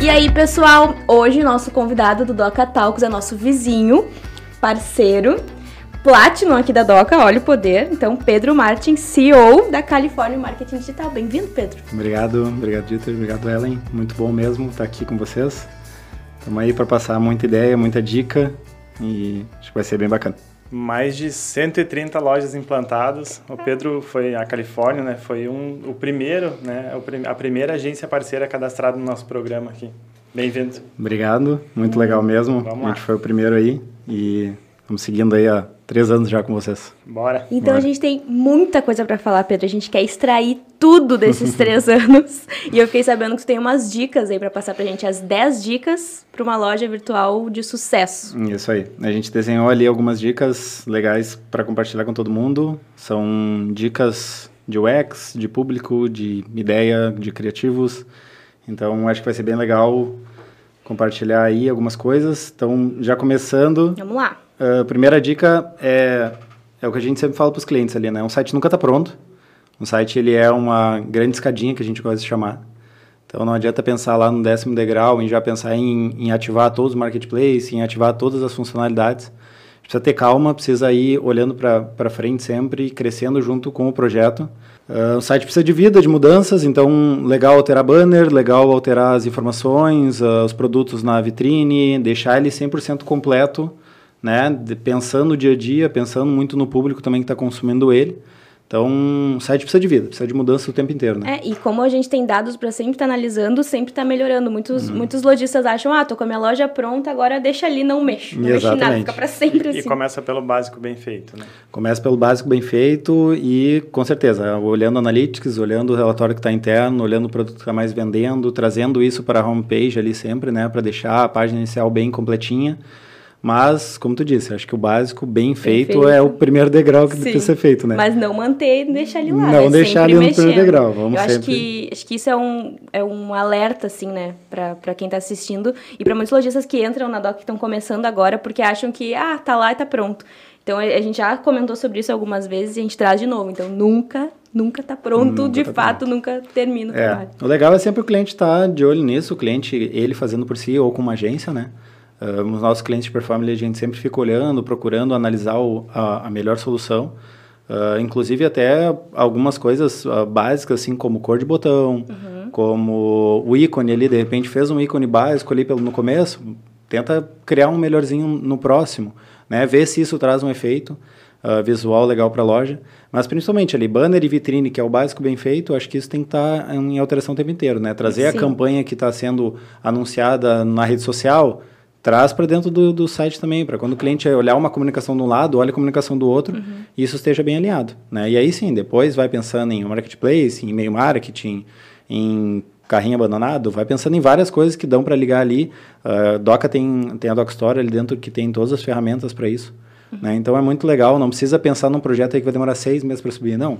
E aí, pessoal, hoje nosso convidado do Doca Talks é nosso vizinho, parceiro, Platinum aqui da Doca, olha o poder. Então, Pedro Martin, CEO da California Marketing Digital. Bem-vindo, Pedro. Obrigado, obrigado, Dieter, obrigado, Ellen. Muito bom mesmo estar aqui com vocês. Estamos aí para passar muita ideia, muita dica e acho que vai ser bem bacana. Mais de 130 lojas implantadas. O Pedro foi a Califórnia, né? Foi um, o primeiro, né? A primeira agência parceira cadastrada no nosso programa aqui. Bem-vindo. Obrigado, muito legal mesmo. Vamos lá. A gente foi o primeiro aí e estamos seguindo aí a três anos já com vocês. Bora. Então Bora. a gente tem muita coisa para falar, Pedro. A gente quer extrair tudo desses três anos. E eu fiquei sabendo que tu tem umas dicas aí para passar pra gente, as 10 dicas para uma loja virtual de sucesso. Isso aí. A gente desenhou ali algumas dicas legais para compartilhar com todo mundo. São dicas de UX, de público, de ideia, de criativos. Então acho que vai ser bem legal compartilhar aí algumas coisas. Então, já começando. Vamos lá. A primeira dica é, é o que a gente sempre fala para os clientes ali, né? Um site nunca está pronto. Um site ele é uma grande escadinha que a gente gosta de chamar. Então não adianta pensar lá no décimo degrau em já pensar em, em ativar todos os marketplaces, em ativar todas as funcionalidades. Precisa ter calma, precisa ir olhando para frente sempre, crescendo junto com o projeto. Uh, o site precisa de vida, de mudanças, então legal alterar banner, legal alterar as informações, uh, os produtos na vitrine, deixar ele 100% completo né? Pensando no dia a dia, pensando muito no público também que está consumindo ele. Então, o site precisa de vida, precisa de mudança o tempo inteiro, né? É, e como a gente tem dados para sempre estar tá analisando, sempre está melhorando. Muitos, uhum. muitos lojistas acham, ah, tô com a minha loja pronta, agora deixa ali, não mexo. Não mexe nada, fica para sempre assim. E começa pelo básico bem feito, né? Começa pelo básico bem feito e, com certeza, olhando analytics, olhando o relatório que está interno, olhando o produto que está mais vendendo, trazendo isso para a homepage ali sempre, né? Para deixar a página inicial bem completinha. Mas, como tu disse, acho que o básico bem feito, feito. é o primeiro degrau que Sim. precisa ser feito, né? Mas não manter e deixar ele lá. Não né? deixar ele no primeiro degrau. Vamos Eu sempre... acho que, acho que isso é um, é um alerta, assim, né, para quem está assistindo e para muitos lojistas que entram na DOC que estão começando agora porque acham que, ah, tá lá e tá pronto. Então a gente já comentou sobre isso algumas vezes e a gente traz de novo. Então nunca, nunca tá pronto, nunca de tá fato, pronto. nunca termina o é. trabalho. O legal é sempre o cliente estar tá de olho nisso, o cliente, ele fazendo por si ou com uma agência, né? Uh, os nossos clientes de performance, a gente sempre fica olhando, procurando analisar o, a, a, melhor solução. Uh, inclusive até algumas coisas uh, básicas, assim como cor de botão, uhum. como o ícone ali, de repente fez um ícone básico ali pelo, no começo, tenta criar um melhorzinho no próximo, né? Ver se isso traz um efeito visual legal para a loja. Mas principalmente ali, banner e vitrine, que é o básico bem feito, acho que isso tem que estar tá em alteração o tempo inteiro, né? Trazer Sim. a campanha que está sendo anunciada na rede social, traz para dentro do, do site também, para quando o cliente olhar uma comunicação de um lado, olha a comunicação do outro, uhum. e isso esteja bem alinhado. Né? E aí sim, depois vai pensando em marketplace, em e-mail marketing, em carrinho abandonado, vai pensando em várias coisas que dão para ligar ali. Uh, Doca tem, tem a Doc Store ali dentro que tem todas as ferramentas para isso. Uhum. Né? Então é muito legal, não precisa pensar num projeto aí que vai demorar seis meses para subir, não.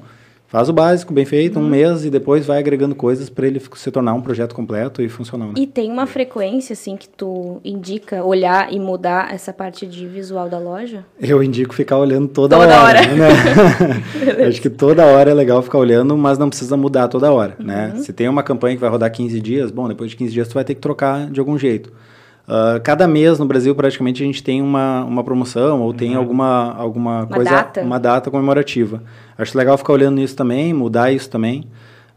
Faz o básico, bem feito, uhum. um mês e depois vai agregando coisas para ele se tornar um projeto completo e funcional. Né? E tem uma frequência, assim, que tu indica olhar e mudar essa parte de visual da loja? Eu indico ficar olhando toda, toda hora. hora. Né? Acho que toda hora é legal ficar olhando, mas não precisa mudar toda hora, né? uhum. né? Se tem uma campanha que vai rodar 15 dias, bom, depois de 15 dias tu vai ter que trocar de algum jeito. Uh, cada mês no Brasil praticamente a gente tem uma, uma promoção ou tem uhum. alguma, alguma uma coisa, data. uma data comemorativa. Acho legal ficar olhando nisso também, mudar isso também.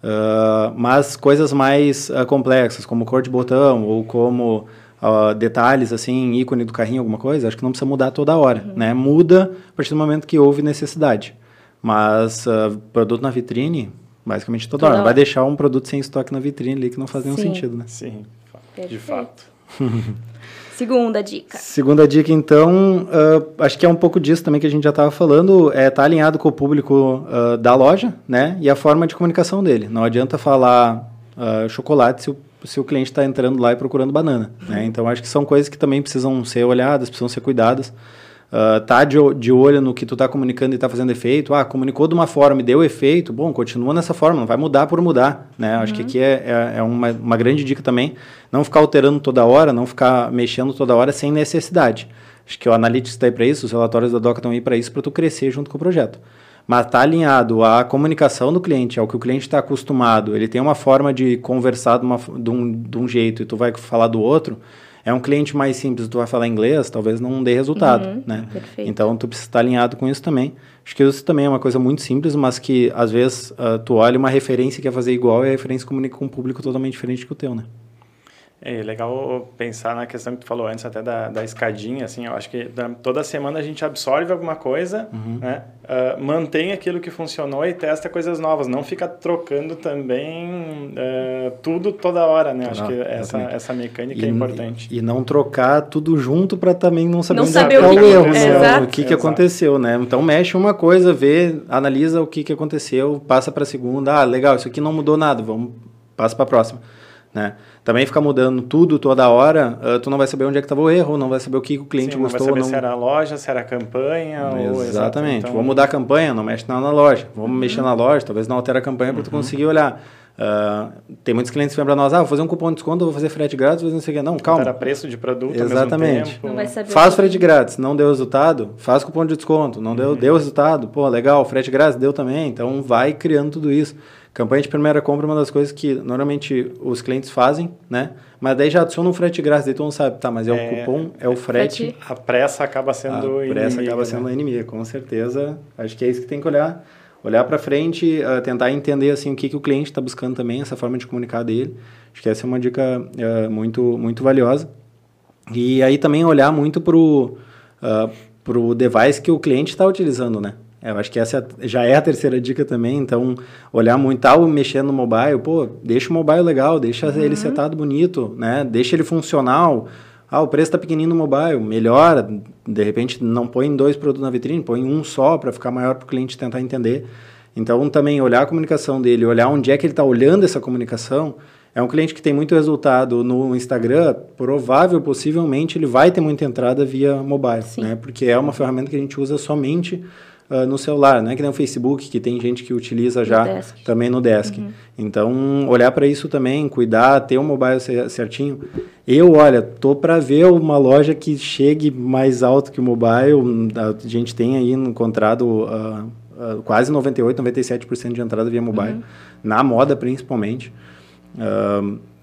Uh, mas coisas mais uh, complexas, como cor de botão ou como detalhes, assim, ícone do carrinho, alguma coisa, acho que não precisa mudar toda hora, uhum. né? Muda a partir do momento que houve necessidade. Mas produto na vitrine, basicamente toda, toda hora. hora. Vai deixar um produto sem estoque na vitrine ali que não faz nenhum Sim. sentido, né? Sim, de fato. Segunda dica. Segunda dica, então, uh, acho que é um pouco disso também que a gente já estava falando, é estar tá alinhado com o público uh, da loja, né, e a forma de comunicação dele. Não adianta falar uh, chocolate se o, se o cliente está entrando lá e procurando banana, né, então acho que são coisas que também precisam ser olhadas, precisam ser cuidadas, uh, tá de, de olho no que tu tá comunicando e tá fazendo efeito. Ah, comunicou de uma forma e deu efeito. Bom, continua nessa forma, não vai mudar por mudar, né? Uhum. Acho que uhum. aqui é, é, é, uma, uma grande dica também. Não ficar alterando toda hora, não ficar mexendo toda hora sem necessidade. Acho que o Analytics está aí para isso, os relatórios da DOCA estão aí para isso, para tu crescer junto com o projeto. mas está alinhado à comunicação do cliente, ao que o cliente está acostumado, ele tem uma forma de conversar de, uma, de, um, de um jeito e tu vai falar do outro, é um cliente mais simples, tu vai falar inglês, talvez não dê resultado, uhum, né? Perfeito. Então, tu precisa estar alinhado com isso também. Acho que isso também é uma coisa muito simples, mas que, às vezes, uh, tu olha uma referência e quer fazer igual e a referência comunica com um público totalmente diferente que o teu, né? É legal pensar na questão que tu falou antes até da, da escadinha, assim, eu acho que toda semana a gente absorve alguma coisa, uhum. né, uh, mantém aquilo que funcionou e testa coisas novas, não fica trocando também uh, tudo toda hora, né, acho que essa, essa mecânica e, é importante. E, não trocar tudo junto para também não saber não onde saber é o, que, erro, né? o que, que aconteceu, né, então mexe uma coisa, vê, analisa o que, que aconteceu, passa para a segunda, ah, legal, isso aqui não mudou nada, vamos, passa para a próxima, né, também ficar mudando tudo toda hora, uh, tu não vai saber onde é que estava o erro, não vai saber o que o cliente Sim, gostou. Não vai saber não... se era a loja, se era a campanha. Exatamente. Ou, então... Vamos mudar a campanha, não mexe na loja. Vamos uhum. mexer na loja, talvez não altere a campanha uhum. para tu conseguir olhar. Uh, tem muitos clientes que vêm para nós, ah, vou fazer um cupom de desconto, vou fazer frete grátis, vou fazer não sei o quê. Não, calma. Era preço de produto Exatamente. Não vai saber faz frete grátis, não deu resultado, faz cupom de desconto, não uhum. deu, deu resultado, pô, legal, frete grátis deu também, então vai criando tudo isso. Campanha de primeira compra é uma das coisas que normalmente os clientes fazem, né? Mas daí já adiciona um frete grátis, daí todo mundo sabe, tá, mas é, é o cupom, é o frete. A pressa acaba sendo A pressa inimiga, acaba sendo né? a inimiga, com certeza. Acho que é isso que tem que olhar. Olhar para frente, uh, tentar entender assim o que, que o cliente está buscando também, essa forma de comunicar dele. Acho que essa é uma dica uh, muito, muito valiosa. E aí também olhar muito para o uh, pro device que o cliente está utilizando, né? É, eu acho que essa já é a terceira dica também, então olhar muito, tá mexendo no mobile, pô, deixa o mobile legal, deixa uhum. ele setado bonito, né? Deixa ele funcional. Ah, o preço está pequenininho no mobile, melhora, de repente não põe dois produtos na vitrine, põe um só para ficar maior para o cliente tentar entender. Então também olhar a comunicação dele, olhar onde é que ele está olhando essa comunicação. É um cliente que tem muito resultado no Instagram, provável, possivelmente, ele vai ter muita entrada via mobile, Sim. né? Porque é uma ferramenta que a gente usa somente uh, no celular, não é que nem o Facebook, que tem gente que utiliza já desk. também no desk. Uhum. Então, olhar para isso também, cuidar, ter o um mobile certinho. Eu, olha, tô para ver uma loja que chegue mais alto que o mobile. A gente tem aí encontrado uh, uh, quase 98, 97% de entrada via mobile, uhum. na moda principalmente.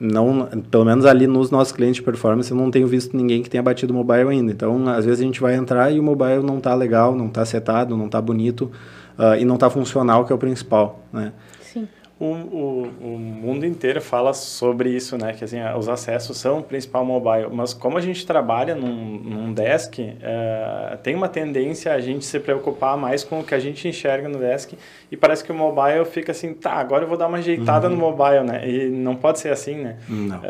Não, pelo menos ali nos nossos clientes de performance, eu não tenho visto ninguém que tenha batido o mobile ainda. Então, às vezes a gente vai entrar e o mobile não está legal, não está setado, não está bonito uh, e não está funcional, que é o principal, né? O, o, o, mundo inteiro fala sobre isso, né? Que assim, os acessos são o principal mobile. Mas como a gente trabalha num, num desk, uh, tem uma tendência a gente se preocupar mais com o que a gente enxerga no desk. E parece que o mobile fica assim, tá, agora eu vou dar uma ajeitada uhum. no mobile, né? E não pode ser assim, né? Não. Uh,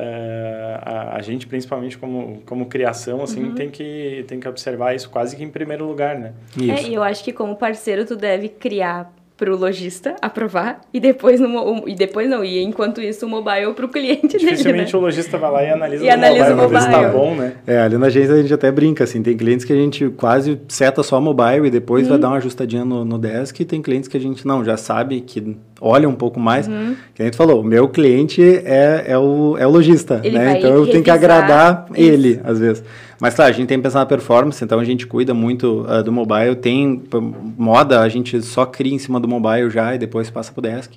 a, a, gente, principalmente como, como criação, assim, uhum. tem, que, tem que observar isso quase que em primeiro lugar, né? Isso. É, e eu acho que como parceiro tu deve criar para o lojista aprovar e depois no e depois não e enquanto isso o mobile para o cliente dificilmente né? o lojista vai lá e analisa, e o, analisa mobile, o mobile. Tá bom né é ali na agência a gente até brinca assim tem clientes que a gente quase seta só mobile e depois vai uhum. dar uma ajustadinha no, no desk e tem clientes que a gente não já sabe que olha um pouco mais uhum. que a gente falou o meu cliente é, é o é o lojista né então eu tenho que agradar isso. ele às vezes mas claro, a gente tem que pensar na performance, então a gente cuida muito uh, do mobile. Tem moda, a gente só cria em cima do mobile já e depois passa para o desk.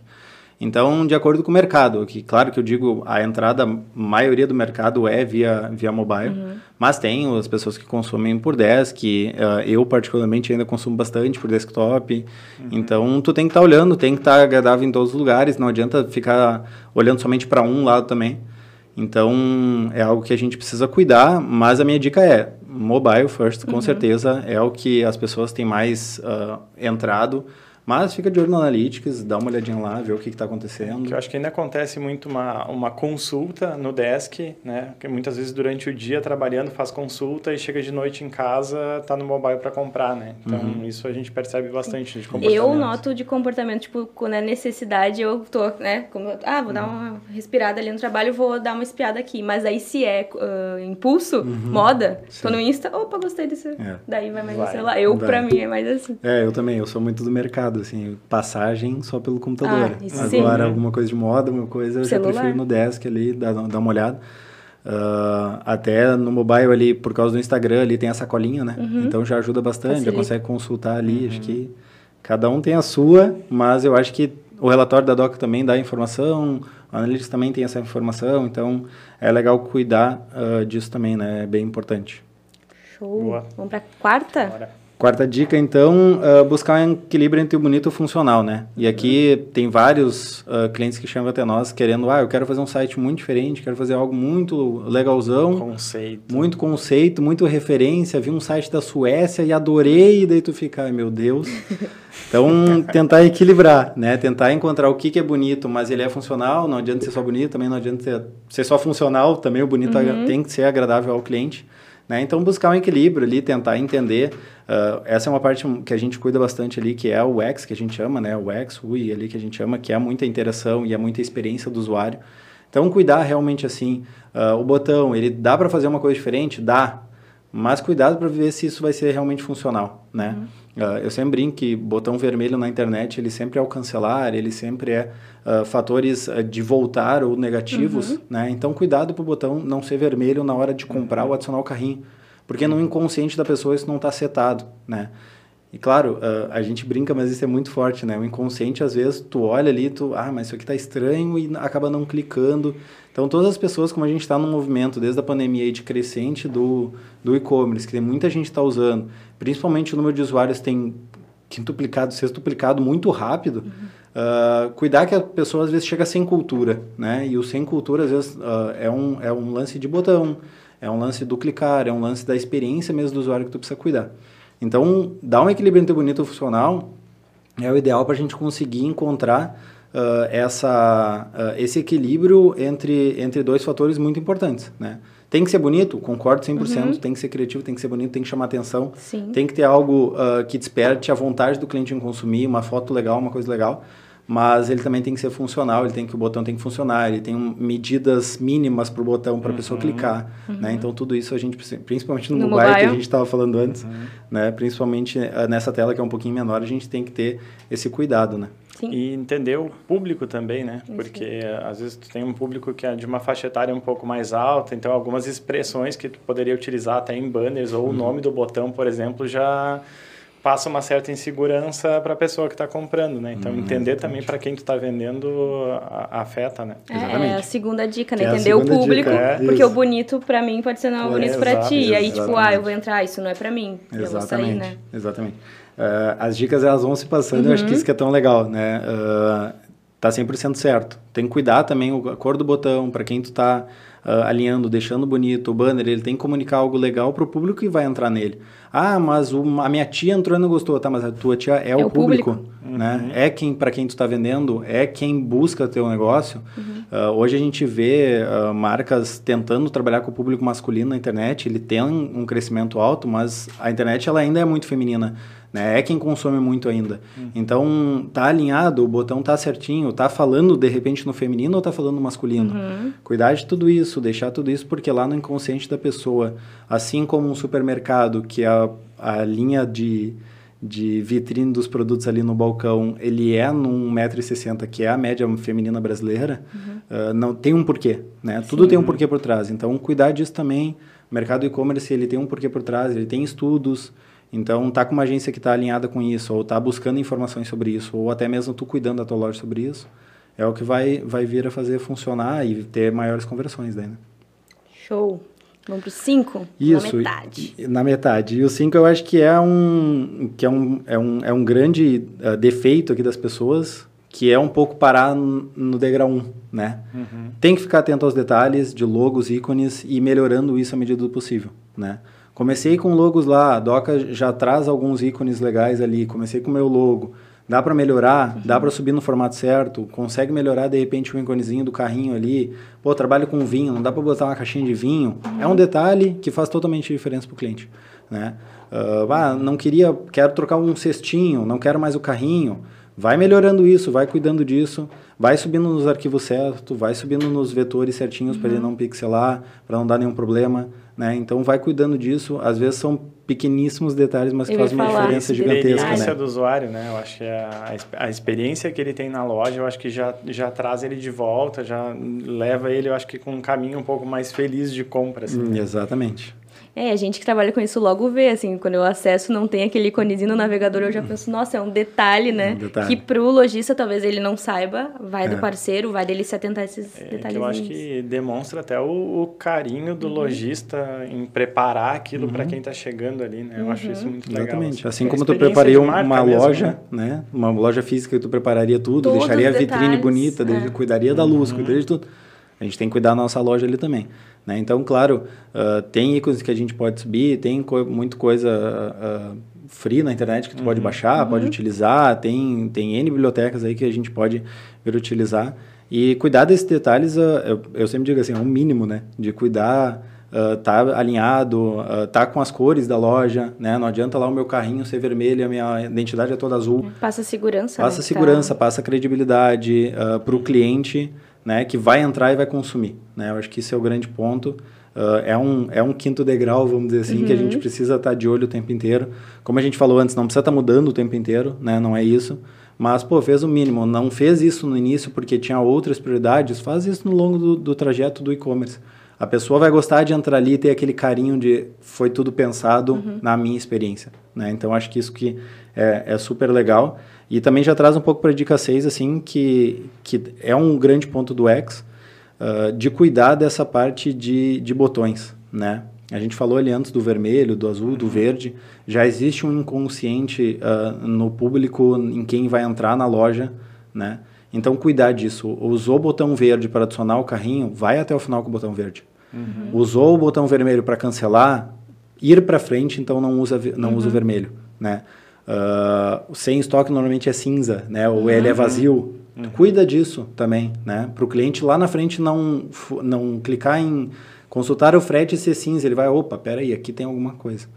Então, de acordo com o mercado, que claro que eu digo, a entrada, a maioria do mercado é via, via mobile, uhum. mas tem as pessoas que consomem por desk, uh, eu particularmente ainda consumo bastante por desktop, uhum. então tu tem que estar tá olhando, tem que estar tá agradável em todos os lugares, não adianta ficar olhando somente para um lado também. Então, é algo que a gente precisa cuidar, mas a minha dica é mobile first, com uhum. certeza, é o que as pessoas têm mais uh, entrado mas fica de olho no Analytics, dá uma olhadinha lá, vê o que está acontecendo. Que eu acho que ainda acontece muito uma, uma consulta no desk, né? Que muitas vezes durante o dia trabalhando faz consulta e chega de noite em casa, tá no mobile para comprar, né? Então uhum. isso a gente percebe bastante de comportamento. Eu noto de comportamento, tipo, quando é necessidade, eu tô, né? Como, ah, vou uhum. dar uma respirada ali no trabalho, vou dar uma espiada aqui. Mas aí se é uh, impulso, uhum. moda, Sim. tô no Insta, opa, gostei desse. É. Daí vai mais vai. no celular. Eu, para mim, é mais assim. É, eu também, eu sou muito do mercado assim, passagem só pelo computador. Ah, Agora, alguma coisa de moda, alguma coisa, eu Celular. já prefiro no desk ali, dar, dar uma olhada. Uh, até no mobile ali, por causa do Instagram, ali tem a sacolinha, né? Uhum. Então já ajuda bastante, Facilita. já consegue consultar ali, uhum. acho que Cada um tem a sua, mas eu acho que o relatório da DOC também dá informação, o Analytics também tem essa informação, então é legal cuidar uh, disso também, né? É bem importante. Show. Boa. Vamos para a quarta? Bora. Quarta dica, então, uh, buscar um equilíbrio entre o bonito e o funcional, né? E aqui tem vários uh, clientes que chamam até nós querendo, ah, eu quero fazer um site muito diferente, quero fazer algo muito legalzão. Conceito. Muito conceito, muito referência. Vi um site da Suécia e adorei, e daí tu fica, ai meu Deus. Então, tentar equilibrar, né? Tentar encontrar o que, que é bonito, mas ele é funcional, não adianta ser só bonito, também não adianta ser, ser só funcional, também o bonito uhum. tem que ser agradável ao cliente. Né? Então, buscar um equilíbrio ali, tentar entender. Uh, essa é uma parte que a gente cuida bastante ali, que é o UX, que a gente chama, né? O UX, UI ali que a gente chama, que é muita interação e é muita experiência do usuário. Então, cuidar realmente assim. Uh, o botão, ele dá para fazer uma coisa diferente? Dá. Mas cuidado para ver se isso vai ser realmente funcional, né? Uhum. Uh, eu sempre brinco que botão vermelho na internet, ele sempre é o cancelar, ele sempre é uh, fatores uh, de voltar ou negativos, uhum. né? Então, cuidado para o botão não ser vermelho na hora de comprar uhum. ou adicionar o carrinho. Porque no inconsciente da pessoa isso não está setado, né? E claro, a gente brinca, mas isso é muito forte, né? O inconsciente, às vezes, tu olha ali, tu, ah, mas isso aqui tá estranho e acaba não clicando. Então, todas as pessoas, como a gente está no movimento, desde a pandemia de crescente do, do e-commerce, que tem muita gente está usando, principalmente o número de usuários tem quintuplicado, sextuplicado muito rápido, uhum. uh, cuidar que a pessoa, às vezes, chega sem cultura, né? E o sem cultura, às vezes, uh, é, um, é um lance de botão, é um lance do clicar, é um lance da experiência mesmo do usuário que tu precisa cuidar. Então, dar um equilíbrio entre bonito e funcional é o ideal para a gente conseguir encontrar uh, essa, uh, esse equilíbrio entre, entre dois fatores muito importantes, né? Tem que ser bonito, concordo 100%, uhum. tem que ser criativo, tem que ser bonito, tem que chamar atenção, Sim. tem que ter algo uh, que desperte a vontade do cliente em consumir, uma foto legal, uma coisa legal, mas ele também tem que ser funcional, ele tem que o botão tem que funcionar, ele tem um, medidas mínimas para o botão para a uhum. pessoa clicar, uhum. né? Então tudo isso a gente principalmente no, no mobile, mobile, que a gente estava falando antes, uhum. né? Principalmente uh, nessa tela que é um pouquinho menor, a gente tem que ter esse cuidado, né? Sim. E entender o público também, né? Isso. Porque às vezes tu tem um público que é de uma faixa etária um pouco mais alta, então algumas expressões que tu poderia utilizar até em banners ou o uhum. nome do botão, por exemplo, já passa uma certa insegurança para a pessoa que está comprando, né? Então, hum, entender também para quem tu está vendendo afeta, né? É, é, a segunda dica, né? É entender o público, dica, é. porque o bonito para mim pode ser não é, bonito para ti. E aí, tipo, ah, eu vou entrar, isso não é para mim. Exatamente, eu vou sair, né? Exatamente. Uh, as dicas, elas vão se passando, uhum. eu acho que uhum. isso que é tão legal, né? Uh, tá 100% certo. Tem que cuidar também a cor do botão, para quem tu está uh, alinhando, deixando bonito, o banner, ele tem que comunicar algo legal para o público que vai entrar nele. Ah, mas o, a minha tia entrou e não gostou. Tá, mas a tua tia é, é o, público, público. né? Uhum. É quem para quem tu está vendendo, é quem busca teu negócio. Uhum. Uh, hoje a gente vê uh, marcas tentando trabalhar com o público masculino na internet. Ele tem um crescimento alto, mas a internet ela ainda é muito feminina né? É quem consome muito ainda. Uhum. Então, tá alinhado, o botão tá certinho, tá falando de repente no feminino ou tá falando no masculino. Uhum. Cuidar de tudo isso, deixar tudo isso, porque lá no inconsciente da pessoa, assim como um supermercado, que é a, a linha de, de vitrine dos produtos ali no balcão, ele é num 1,60m, que é a média feminina brasileira, uhum. uh, não tem um porquê, né? Sim. Tudo tem um porquê por trás. Então, cuidar disso também. O mercado e-commerce, ele tem um porquê por trás, ele tem estudos, então, tá com uma agência que está alinhada com isso, ou tá buscando informações sobre isso, ou até mesmo tu cuidando da tua loja sobre isso, é o que vai, vai vir a fazer funcionar e ter maiores conversões daí, né? Show. Vamos para o 5? Isso. Na metade. Na metade. E o 5 eu acho que é um, que é um, é um, é um grande uh, defeito aqui das pessoas, que é um pouco parar no degrau 1, né? Uhum. Tem que ficar atento aos detalhes de logos, ícones e melhorando isso à medida do possível, né? Comecei com logos lá, a Doca já traz alguns ícones legais ali, comecei com o meu logo. Dá para melhorar, uhum. dá para subir no formato certo, consegue melhorar de repente o íconezinho do carrinho ali. Pô, trabalho com vinho, não dá para botar uma caixinha de vinho. Uhum. É um detalhe que faz totalmente diferença para o cliente, né? Uh, ah, não queria, quero trocar um cestinho, não quero mais o carrinho. Vai melhorando isso, vai cuidando disso, vai subindo nos arquivos certos, vai subindo nos vetores certinhos uhum. para ele não pixelar, para não dar nenhum problema. Né? Então vai cuidando disso. Às vezes são pequeníssimos detalhes, mas que fazem uma diferença gigantesca. A experiência né? do usuário, né? Eu acho que a, a experiência que ele tem na loja, eu acho que já, já traz ele de volta, já leva ele, eu acho que com um caminho um pouco mais feliz de compra. Assim, hum, Exatamente. É, a gente que trabalha com isso logo vê, assim, quando eu acesso não tem aquele iconezinho no navegador, eu já penso, nossa, é um detalhe, né? Um detalhe. Que pro lojista talvez ele não saiba, vai é. do parceiro, vai dele se atentar a esses é, detalhes. Eu acho que demonstra até o, o carinho do uhum. lojista em preparar aquilo uhum. para quem está chegando ali, né? Eu uhum. acho isso muito legal. Exatamente. Assim, assim como tu prepararia uma mesmo, loja, né? né? Uma loja física, tu prepararia tudo, Todos deixaria a vitrine bonita, é. cuidaria da luz, cuidaria de tudo. A gente tem que cuidar da nossa loja ali também. Né? Então, claro, uh, tem ícones que a gente pode subir, tem co muita coisa uh, free na internet que tu uhum. pode baixar, uhum. pode utilizar, tem, tem N bibliotecas aí que a gente pode vir utilizar. E cuidar desses detalhes, uh, eu, eu, sempre digo assim, é um mínimo, né? De cuidar, uh, tá alinhado, uh, tá com as cores da loja, né? Não adianta lá o meu carrinho ser vermelho, a minha identidade é toda azul. Passa segurança. Passa né? segurança, tá... passa credibilidade uh, para o cliente né, que vai entrar e vai consumir. Né? Eu acho que esse é o grande ponto. Uh, é, um, é um quinto degrau, vamos dizer assim, uhum. que a gente uhum. precisa estar tá de olho o tempo inteiro. Como a gente falou antes, não precisa estar tá mudando o tempo inteiro, né? não é isso. Mas, pô, fez o mínimo. Não fez isso no início porque tinha outras prioridades, faz isso no longo do, do trajeto do e-commerce. A pessoa vai gostar de entrar ali e ter aquele carinho de foi tudo pensado uhum. na minha experiência. Né? Então, acho que isso que é, é super legal. E também já traz um pouco para a dica 6, assim, que, que é um grande ponto do X, uh, de cuidar dessa parte de, de botões, né? A gente falou ali antes do vermelho, do azul, do verde. Já existe um inconsciente uh, no público, em quem vai entrar na loja, né? Então, cuidar disso. Usou o botão verde para adicionar o carrinho, vai até o final com o botão verde. Uhum. Usou o botão vermelho para cancelar, ir para frente, então não usa, não uhum. usa o uhum. vermelho, né? Uh, sem estoque normalmente é cinza, né? Ou uhum. ele é vazio. Uhum. Cuida disso também, né? Para o cliente lá na frente não, não clicar em consultar o frete e ser cinza. Ele vai, opa, peraí, aqui tem alguma coisa.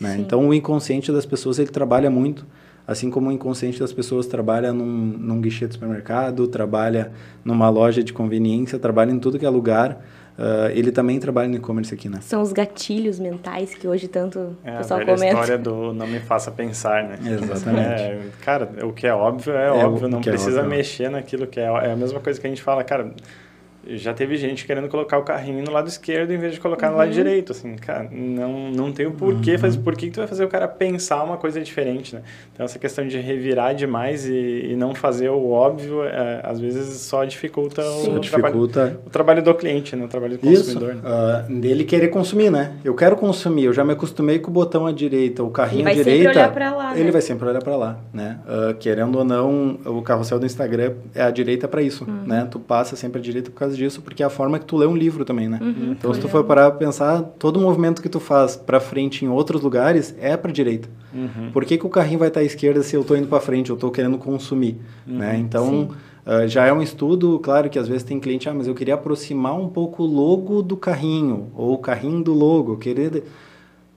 Né? Então, o inconsciente das pessoas, ele trabalha muito. Assim como o inconsciente das pessoas trabalha num, num guichê de supermercado, trabalha numa loja de conveniência, trabalha em tudo que é lugar. Uh, ele também trabalha no e-commerce aqui, né? São os gatilhos mentais que hoje tanto é, o pessoal a comenta. a história do não me faça pensar, né? Exatamente. É, cara, o que é óbvio é, é óbvio, não é precisa é mexer naquilo que é, é a mesma coisa que a gente fala, cara já teve gente querendo colocar o carrinho no lado esquerdo em vez de colocar uhum. no lado uhum. direito, assim, cara, não, não tem o porquê uhum. fazer, por que tu vai fazer o cara pensar uma coisa diferente, né? Então essa questão de revirar demais e, e não fazer o óbvio, é, às vezes só dificulta, Sim, o, dificulta. Trabalho, o trabalho do cliente, né? O trabalho do consumidor. Isso, né? uh, dele querer consumir, né? Eu quero consumir, eu já me acostumei com o botão à direita, o carrinho à direita... Ele vai sempre olhar para lá, Ele né? vai sempre olhar para lá, né? Uh, querendo ou não, o carrossel do Instagram é a direita para isso, uhum. né? Tu passa sempre à direita por causa disso, porque é a forma que tu lê um livro também, né? Uhum, então, se tu for parar pra pensar, todo movimento que tu faz para frente em outros lugares é para direita. Uhum. Por que, que o carrinho vai estar à esquerda se eu tô indo para frente, eu tô querendo consumir, uhum. né? Então, uh, já é um estudo, claro que às vezes tem cliente, ah, mas eu queria aproximar um pouco o logo do carrinho, ou o carrinho do logo, eu queria...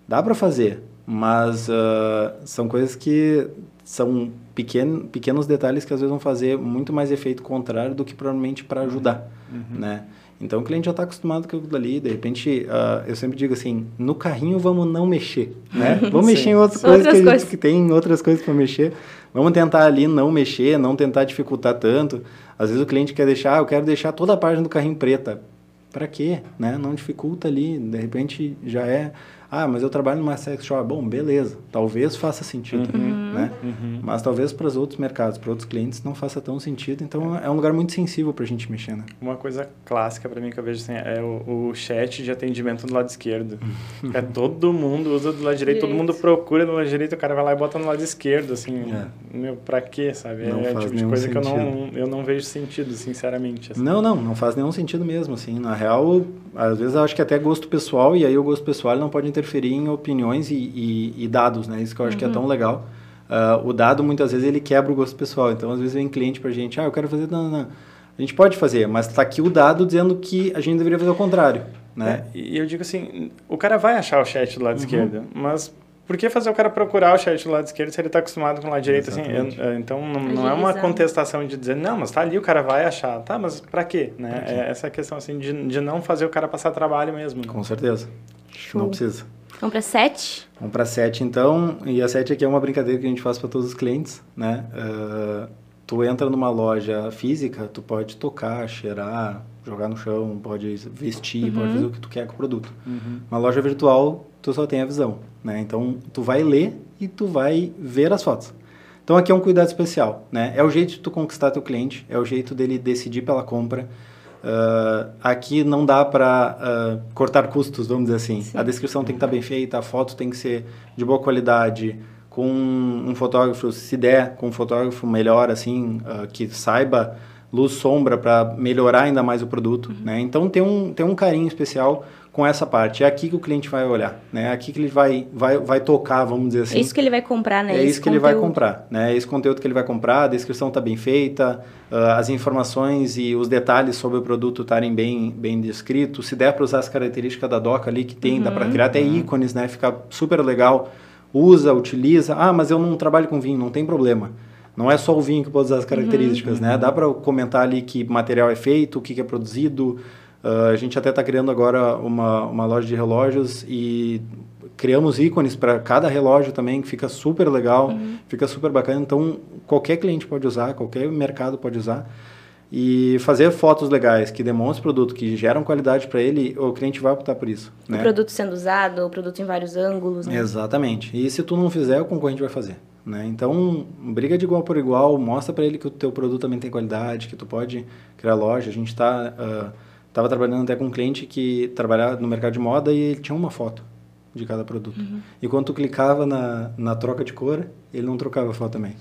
Dá para fazer, mas uh, são coisas que são pequeno, pequenos detalhes que às vezes vão fazer muito mais efeito contrário do que provavelmente para ajudar, uhum. né? Então o cliente já está acostumado com aquilo ali, de repente, uh, eu sempre digo assim, no carrinho vamos não mexer, né? Vamos mexer em outras coisas outras que a gente que tem outras coisas para mexer. Vamos tentar ali não mexer, não tentar dificultar tanto. Às vezes o cliente quer deixar, ah, eu quero deixar toda a página do carrinho preta. Para quê? Né? Não dificulta ali, de repente já é ah, mas eu trabalho numa sex shop. Bom, beleza. Talvez faça sentido, uhum, né? Uhum. Mas talvez para os outros mercados, para outros clientes, não faça tão sentido. Então, é um lugar muito sensível para a gente mexer, né? Uma coisa clássica para mim que eu vejo assim, é o, o, chat de atendimento do lado esquerdo. é, todo mundo usa do lado direito, todo mundo procura do lado direito, o cara vai lá e bota no lado esquerdo, assim. É. Meu, para quê, sabe? Não é o tipo de coisa sentido. que eu não, eu não vejo sentido, sinceramente. Assim. Não, não, não faz nenhum sentido mesmo, assim. Na real, às vezes eu acho que até gosto pessoal, e aí o gosto pessoal não pode interferir em opiniões e, e, e dados, né? Isso que eu acho uhum. que é tão uhum. legal. Uh, o dado, muitas vezes, ele quebra o gosto pessoal. Então, às vezes, vem cliente pra gente, ah, eu quero fazer... Não, não. A gente pode fazer, mas está aqui o dado dizendo que a gente deveria fazer o contrário, né? É, e eu digo assim, o cara vai achar o chat do lado uhum. esquerdo, mas por que fazer o cara procurar o chat do lado esquerdo se ele está acostumado com o lado direito? Assim, eu, é, então, não, não, é uma contestação de dizer, não, mas tá ali, o cara vai achar. Tá, mas para quê? Né? quê? É essa questão assim, de, de não fazer o cara passar trabalho mesmo. Né? Com certeza. Show. Não precisa. Vamos para 7? Vamos para 7, então. E a 7 aqui é uma brincadeira que a gente faz para todos os clientes, né? Uh, tu entra numa loja física, tu pode tocar, cheirar, jogar no chão, pode vestir, uhum. pode fazer o que tu quer com o produto. Uhum. Uma loja virtual, tu só tem a visão, né? Então, tu vai ler e tu vai ver as fotos. Então, aqui é um cuidado especial, né? É o jeito de tu conquistar teu cliente, é o jeito dele decidir pela compra. Uh, aqui não dá para uh, cortar custos, vamos dizer assim. Sim. A descrição tem que estar tá bem feita, a foto tem que ser de boa qualidade, com um fotógrafo, se der, com um fotógrafo melhor, assim, uh, que saiba luz sombra para melhorar ainda mais o produto, uhum. né? Então tem um, tem um carinho especial com essa parte. É aqui que o cliente vai olhar, né? É aqui que ele vai, vai, vai tocar, vamos dizer assim. É isso que ele vai comprar, né? É esse isso que conteúdo. ele vai comprar, né? Esse conteúdo que ele vai comprar, a descrição está bem feita, uh, as informações e os detalhes sobre o produto estarem bem, bem descritos. Se der para usar as características da doca ali que tem, uhum. dá para criar até uhum. ícones, né? Fica super legal. Usa, utiliza. Ah, mas eu não trabalho com vinho, não tem problema. Não é só o vinho que pode usar as características, uhum. né? Dá para comentar ali que material é feito, o que, que é produzido, Uh, a gente até está criando agora uma, uma loja de relógios e criamos ícones para cada relógio também, que fica super legal, uhum. fica super bacana. Então, qualquer cliente pode usar, qualquer mercado pode usar. E fazer fotos legais que demonstrem o produto, que geram qualidade para ele, o cliente vai optar por isso. O né? produto sendo usado, o produto em vários ângulos. Né? Exatamente. E se tu não fizer, o concorrente vai fazer. Né? Então, briga de igual por igual, mostra para ele que o teu produto também tem qualidade, que tu pode criar loja. A gente está... Uh, ah, Estava trabalhando até com um cliente que trabalhava no mercado de moda e ele tinha uma foto de cada produto. Uhum. E quando tu clicava na, na troca de cor, ele não trocava a foto também.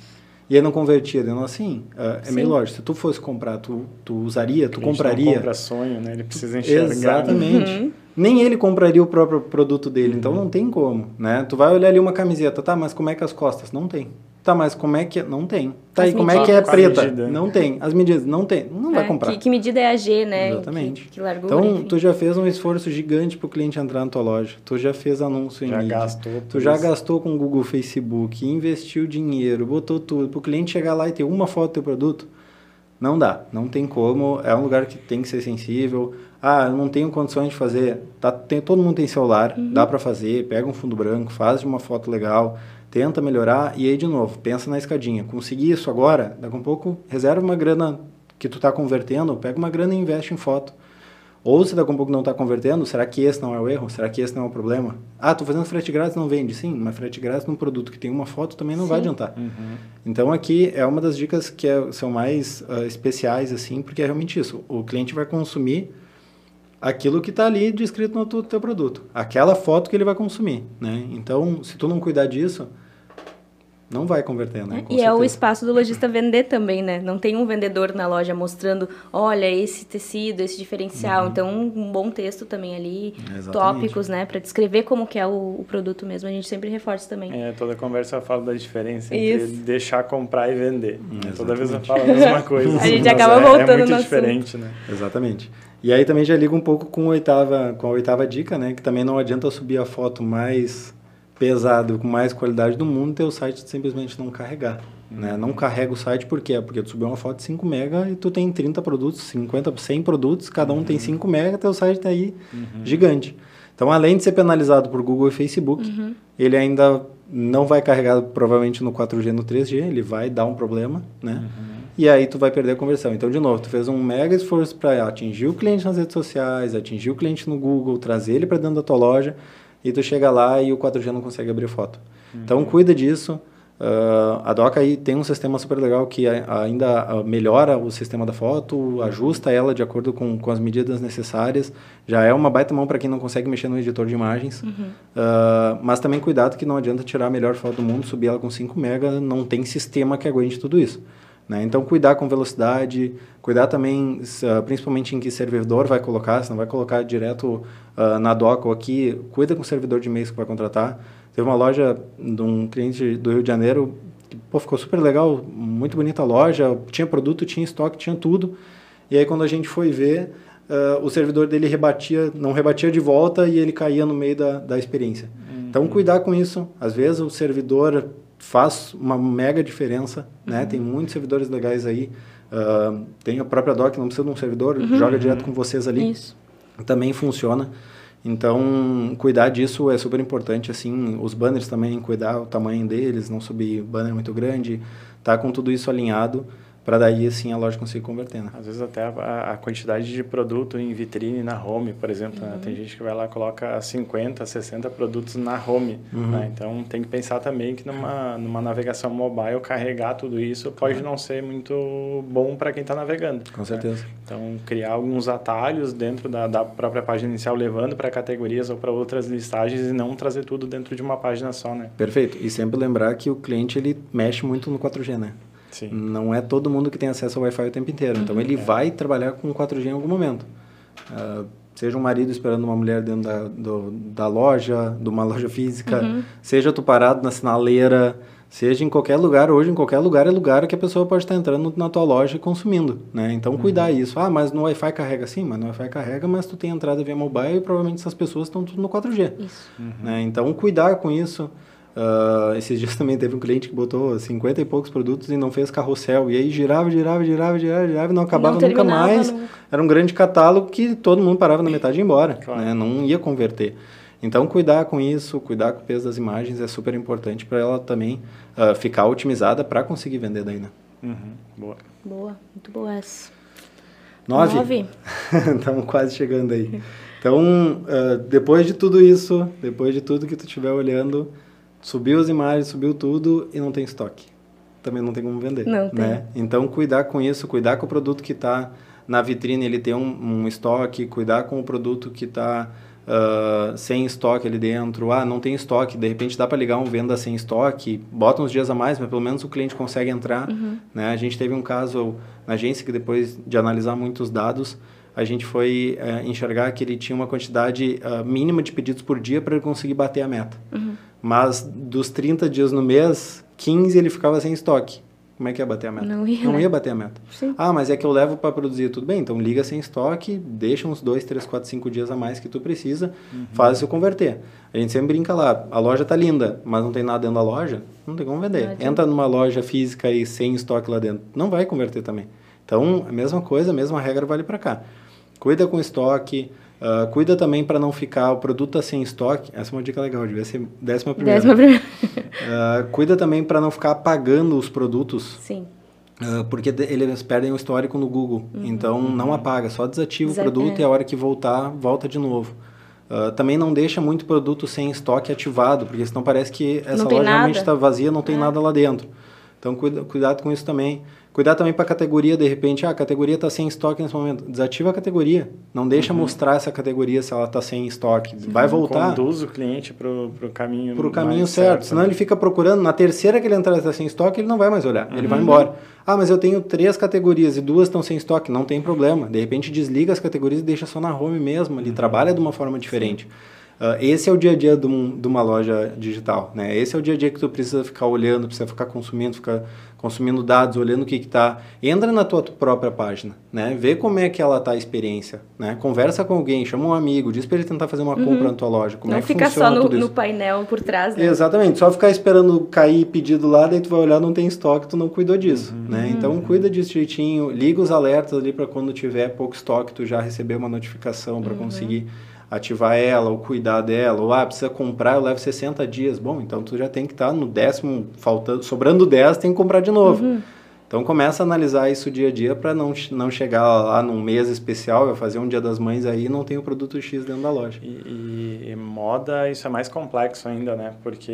E ele não convertia, dizendo assim, uh, é Sim. meio lógico, se tu fosse comprar, tu, tu usaria, tu compraria. Não compra sonho, né? Ele precisa enxergar. Exatamente. Uhum. Nem ele compraria o próprio produto dele, então uhum. então não tem como, né? Tu vai olhar ali uma camiseta, tá, mas como é que as costas? Não tem. Tá, mas como é que é? Não tem. Tá, As e como é que é preta? Não tem. As medidas, não tem. Não é, vai comprar. Que, que, medida é a G, né? Exatamente. Que, que largura, então, enfim. tu já fez um esforço gigante para o cliente entrar na tua loja. Tu já fez anúncio já em mídia. Gastou tu já gastou com Google, Facebook, investiu dinheiro, botou tudo. Para o cliente chegar lá e ter uma foto do teu produto, não dá. Não tem como. É um lugar que tem que ser sensível. Ah, eu não tenho condições de fazer. Tá, tem, todo mundo tem celular, uhum. dá para fazer. Pega um fundo branco, faz uma foto legal tenta melhorar e aí de novo, pensa na escadinha. Conseguir isso agora, daqui a um pouco, reserva uma grana que tu está convertendo, pega uma grana e investe em foto. Ou se daqui a um pouco não está convertendo, será que esse não é o erro? Será que esse não é o problema? Ah, estou fazendo frete grátis, não vende. Sim, mas frete grátis num produto que tem uma foto também não Sim. vai adiantar. Uhum. Então aqui é uma das dicas que é, são mais uh, especiais, assim, porque é realmente isso. O cliente vai consumir aquilo que está ali descrito no teu produto. Aquela foto que ele vai consumir, né? Então, se tu não cuidar disso não vai converter, né? Com e certeza. é o espaço do lojista vender também, né? Não tem um vendedor na loja mostrando, olha, esse tecido, esse diferencial. Uhum. Então, um bom texto também ali, Exatamente. tópicos, né? Para descrever como que é o, o, produto mesmo. A gente sempre reforça também. É, toda conversa eu falo da diferença entre Isso. deixar comprar e vender. Exatamente. Toda vez eu falo a mesma coisa. a gente acaba voltando é, é muito no diferente, assunto. né? Exatamente. E aí também já liga um pouco com a oitava, com a oitava dica, né? Que também não adianta subir a foto mais pesado, com mais qualidade do mundo, teu site simplesmente não carregar. Né? Não carrega o site por quê? Porque tu subiu uma foto de 5 mega e tu tem 30 produtos, 50, 100 produtos, cada um uhum. tem 5 mega, teu site está aí uhum. gigante. Então, além de ser penalizado por Google e Facebook, uhum. ele ainda não vai carregar provavelmente no 4G, no 3G, ele vai dar um problema, né? Uhum. E aí tu vai perder a conversão. Então, de novo, tu fez um mega esforço para atingir o cliente nas redes sociais, atingir o cliente no Google, trazer ele para dentro da tua loja, e tu chega lá e o 4G não consegue abrir foto. Uhum. Então, cuida disso. Uh, a Doca aí tem um sistema super legal que ainda ah, melhora o sistema da foto, ajusta ela de acordo com, com as medidas necessárias. Já é uma baita mão para quem não consegue mexer no editor de imagens. Uhum. Uh, mas também cuidado que não adianta tirar a melhor foto do mundo, subir ela com 5 MB, não tem sistema que aguente tudo isso. Né? Então, cuidar com velocidade, cuidar também, uh, principalmente em que servidor vai colocar, se não vai colocar direto uh, na doc ou aqui, cuida com o servidor de e-mails que vai contratar. Teve uma loja de um cliente do Rio de Janeiro, que pô, ficou super legal, muito bonita a loja, tinha produto, tinha estoque, tinha tudo. E aí, quando a gente foi ver, uh, o servidor dele rebatia, não rebatia de volta e ele caía no meio da, da experiência. Uhum. Então, cuidar com isso. Às vezes, o servidor faz uma mega diferença, né? Uhum. Tem muitos servidores legais aí. Uh, tem a própria Doc, não precisa de um servidor, uhum. joga direto com vocês ali. Isso. Também funciona. Então, cuidar disso é super importante, assim, os banners também, cuidar o tamanho deles, não subir banner muito grande, tá com tudo isso alinhado, para daí assim a loja conseguir converter. Né? Às vezes até a, a, quantidade de produto em vitrine na home, por exemplo, uhum. né? tem gente que vai lá e coloca 50, 60 produtos na home, uhum. né? então tem que pensar também que numa, numa navegação mobile carregar tudo isso pode não ser muito bom para quem está navegando. Com né? certeza. Então criar alguns atalhos dentro da, da própria página inicial levando para categorias ou para outras listagens e não trazer tudo dentro de uma página só, né? Perfeito. E sempre lembrar que o cliente ele mexe muito no 4G, né? Sim. Não é todo mundo que tem acesso ao Wi-Fi o tempo inteiro. Então, ele é. vai trabalhar com 4G em algum momento. Uh, seja um marido esperando uma mulher dentro da, do, da loja, de uma loja física, uhum. seja tu parado na sinaleira, seja em qualquer lugar. Hoje, em qualquer lugar, é lugar que a pessoa pode estar entrando na tua loja e consumindo, né? Então, uhum. cuidar isso. Ah, mas no Wi-Fi carrega sim, mas no Wi-Fi carrega, mas tu tem entrada via mobile e provavelmente essas pessoas estão tudo no 4G. Isso. Uhum. Né? Então, cuidar com isso. Uh, esses dias também teve um cliente que botou 50 e poucos produtos e não fez carrossel. E aí girava, girava, girava, girava, girava e não acabava não nunca mais. No... Era um grande catálogo que todo mundo parava na metade e ia embora. Claro. Né? Não ia converter. Então, cuidar com isso, cuidar com o peso das imagens é super importante para ela também uh, ficar otimizada para conseguir vender daí, né? Uhum. Boa. Boa, muito boa essa. Nove? Nove. Estamos quase chegando aí. Então, uh, depois de tudo isso, depois de tudo que tu estiver olhando, Subiu as imagens, subiu tudo e não tem estoque. Também não tem como vender. Não né? tem. Então, cuidar com isso, cuidar com o produto que está na vitrine, ele tem um, um, estoque, cuidar com o produto que está uh, ah, sem estoque ali dentro. Ah, não tem estoque, de repente dá para ligar um venda sem estoque, bota uns dias a mais, mas pelo menos o cliente consegue entrar. Uhum. Né? A gente teve um caso na agência que depois de analisar muitos dados, a gente foi uh, enxergar que ele tinha uma quantidade uh, mínima de pedidos por dia para ele conseguir bater a meta. Uhum. Mas dos 30 dias no mês, 15 ele ficava sem estoque. Como é que ia bater a meta? Não ia, não né? ia bater a meta. Sim. Ah, mas é que eu levo para produzir. Tudo bem, então liga sem estoque, deixa uns 2, 3, 4, 5 dias a mais que tu precisa, uhum. faz isso converter. A gente sempre brinca lá, a loja tá linda, mas não tem nada dentro da loja, não tem como vender. Entra numa loja física e sem estoque lá dentro, não vai converter também. Então, a mesma coisa, a mesma regra vale para cá. Cuida com estoque, Uh, cuida também para não ficar, o produto tá sem estoque, essa é uma dica legal, devia ser décima primeira. Décima primeira. uh, cuida também para não ficar apagando os produtos. Sim. Uh, porque eles perdem o histórico no Google. Uhum. Então, não apaga, só desativa Desa o produto é. e a hora que voltar, volta de novo. Uh, também não deixa muito produto sem estoque ativado, porque senão parece que essa loja nada. realmente está vazia, não tem é. nada lá dentro. Então, cuida, cuidado com isso também. Cuidar também para a categoria, de repente, ah, a categoria está sem estoque nesse momento. Desativa a categoria. Não deixa uhum. mostrar essa categoria se ela está sem estoque. Vai voltar. Conduz o cliente para o caminho Para o caminho certo. certo. Senão né? ele fica procurando. Na terceira que ele entrar está sem estoque, ele não vai mais olhar. Uhum. Ele vai uhum. embora. Ah, mas eu tenho três categorias e duas estão sem estoque. Não tem problema. De repente desliga as categorias e deixa só na home mesmo. Ele uhum. trabalha de uma forma diferente. Sim. Uh, esse é o dia a dia de, um, de, uma loja digital, né? Esse é o dia a dia que tu precisa ficar olhando, precisa ficar consumindo, ficar consumindo dados, olhando o que está. Entra na tua própria página, né? Vê como é que ela está a experiência, né? Conversa com alguém, chama um amigo, diz para ele tentar fazer uma uhum. compra na tua loja. Como Não é que fica funciona só no, no, painel por trás, né? Exatamente. Só ficar esperando cair pedido lá, daí tu vai olhar, não tem estoque, tu não cuidou disso, uhum. né? Então uhum. cuida disso direitinho, liga os alertas ali para quando tiver pouco estoque, tu já receber uma notificação para uhum. conseguir ativar ela ou cuidar dela, ou ah, precisa comprar, eu levo 60 dias. Bom, então tu já tem que estar tá no décimo, faltando, sobrando 10, tem que comprar de novo. Uhum. Então começa a analisar isso dia a dia para não, não chegar lá num mês especial, vai fazer um dia das mães aí e não tem o produto X dentro da loja. E, e, e, moda, isso é mais complexo ainda, né? Porque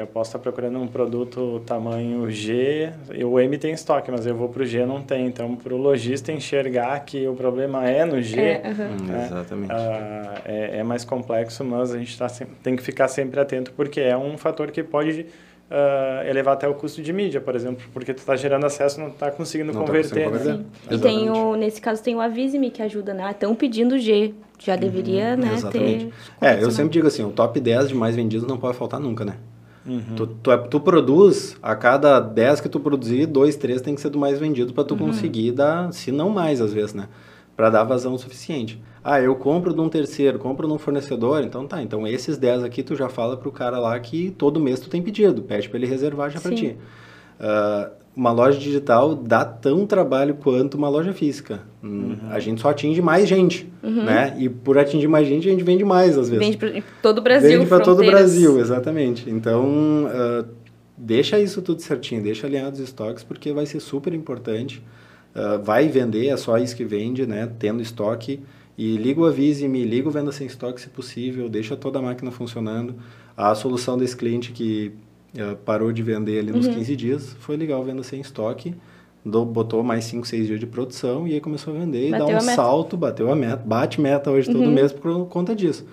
eu posso estar procurando um produto tamanho G, e o M tem estoque, mas eu vou para o G não tem. Então, para o lojista enxergar que o problema é no G, é, uhum. né? exatamente. Ah, é, é, mais complexo, mas a gente tá, tem que ficar sempre atento porque é um fator que pode uh, elevar até o custo de mídia, por exemplo, porque tu está gerando acesso e não está conseguindo não converter. Tá conseguindo né? E tem o, nesse caso tem o Avise-me que ajuda, né? Estão pedindo G, já deveria, uhum, né, exatamente. ter... É, eu sempre digo assim, o top 10 de mais vendidos não pode faltar nunca, né? Uhum. Tu, tu, é, tu, produz, a cada 10 que tu produzir, 2, 3 tem que ser do mais vendido para tu uhum. conseguir dar, se não mais às vezes, né? Para dar vazão suficiente. Ah, eu compro de um terceiro, compro de um fornecedor, então tá. Então esses 10 aqui tu já fala pro cara lá que todo mês tu tem pedido, pede para ele reservar já para ti. Uh, uma loja digital dá tão trabalho quanto uma loja física. Hum, uhum. A gente só atinge mais gente, uhum. né? E por atingir mais gente, a gente vende mais às vezes. Vende para todo o Brasil. Vende para todo o Brasil, exatamente. Então, uh, deixa isso tudo certinho, deixa alinhados os estoques, porque vai ser super importante. Uh, vai vender, é só isso que vende, né? Tendo estoque. E liga o Avise-me, liga o Venda Sem Estoque se possível, deixa toda a máquina funcionando. A solução desse cliente que uh, parou de vender ali nos uhum. 15 dias foi ligar o Venda Sem Estoque, do, botou mais 5, 6 dias de produção e aí começou a vender bateu e dá um salto, bateu a meta, bate meta hoje uhum. todo mês por conta disso.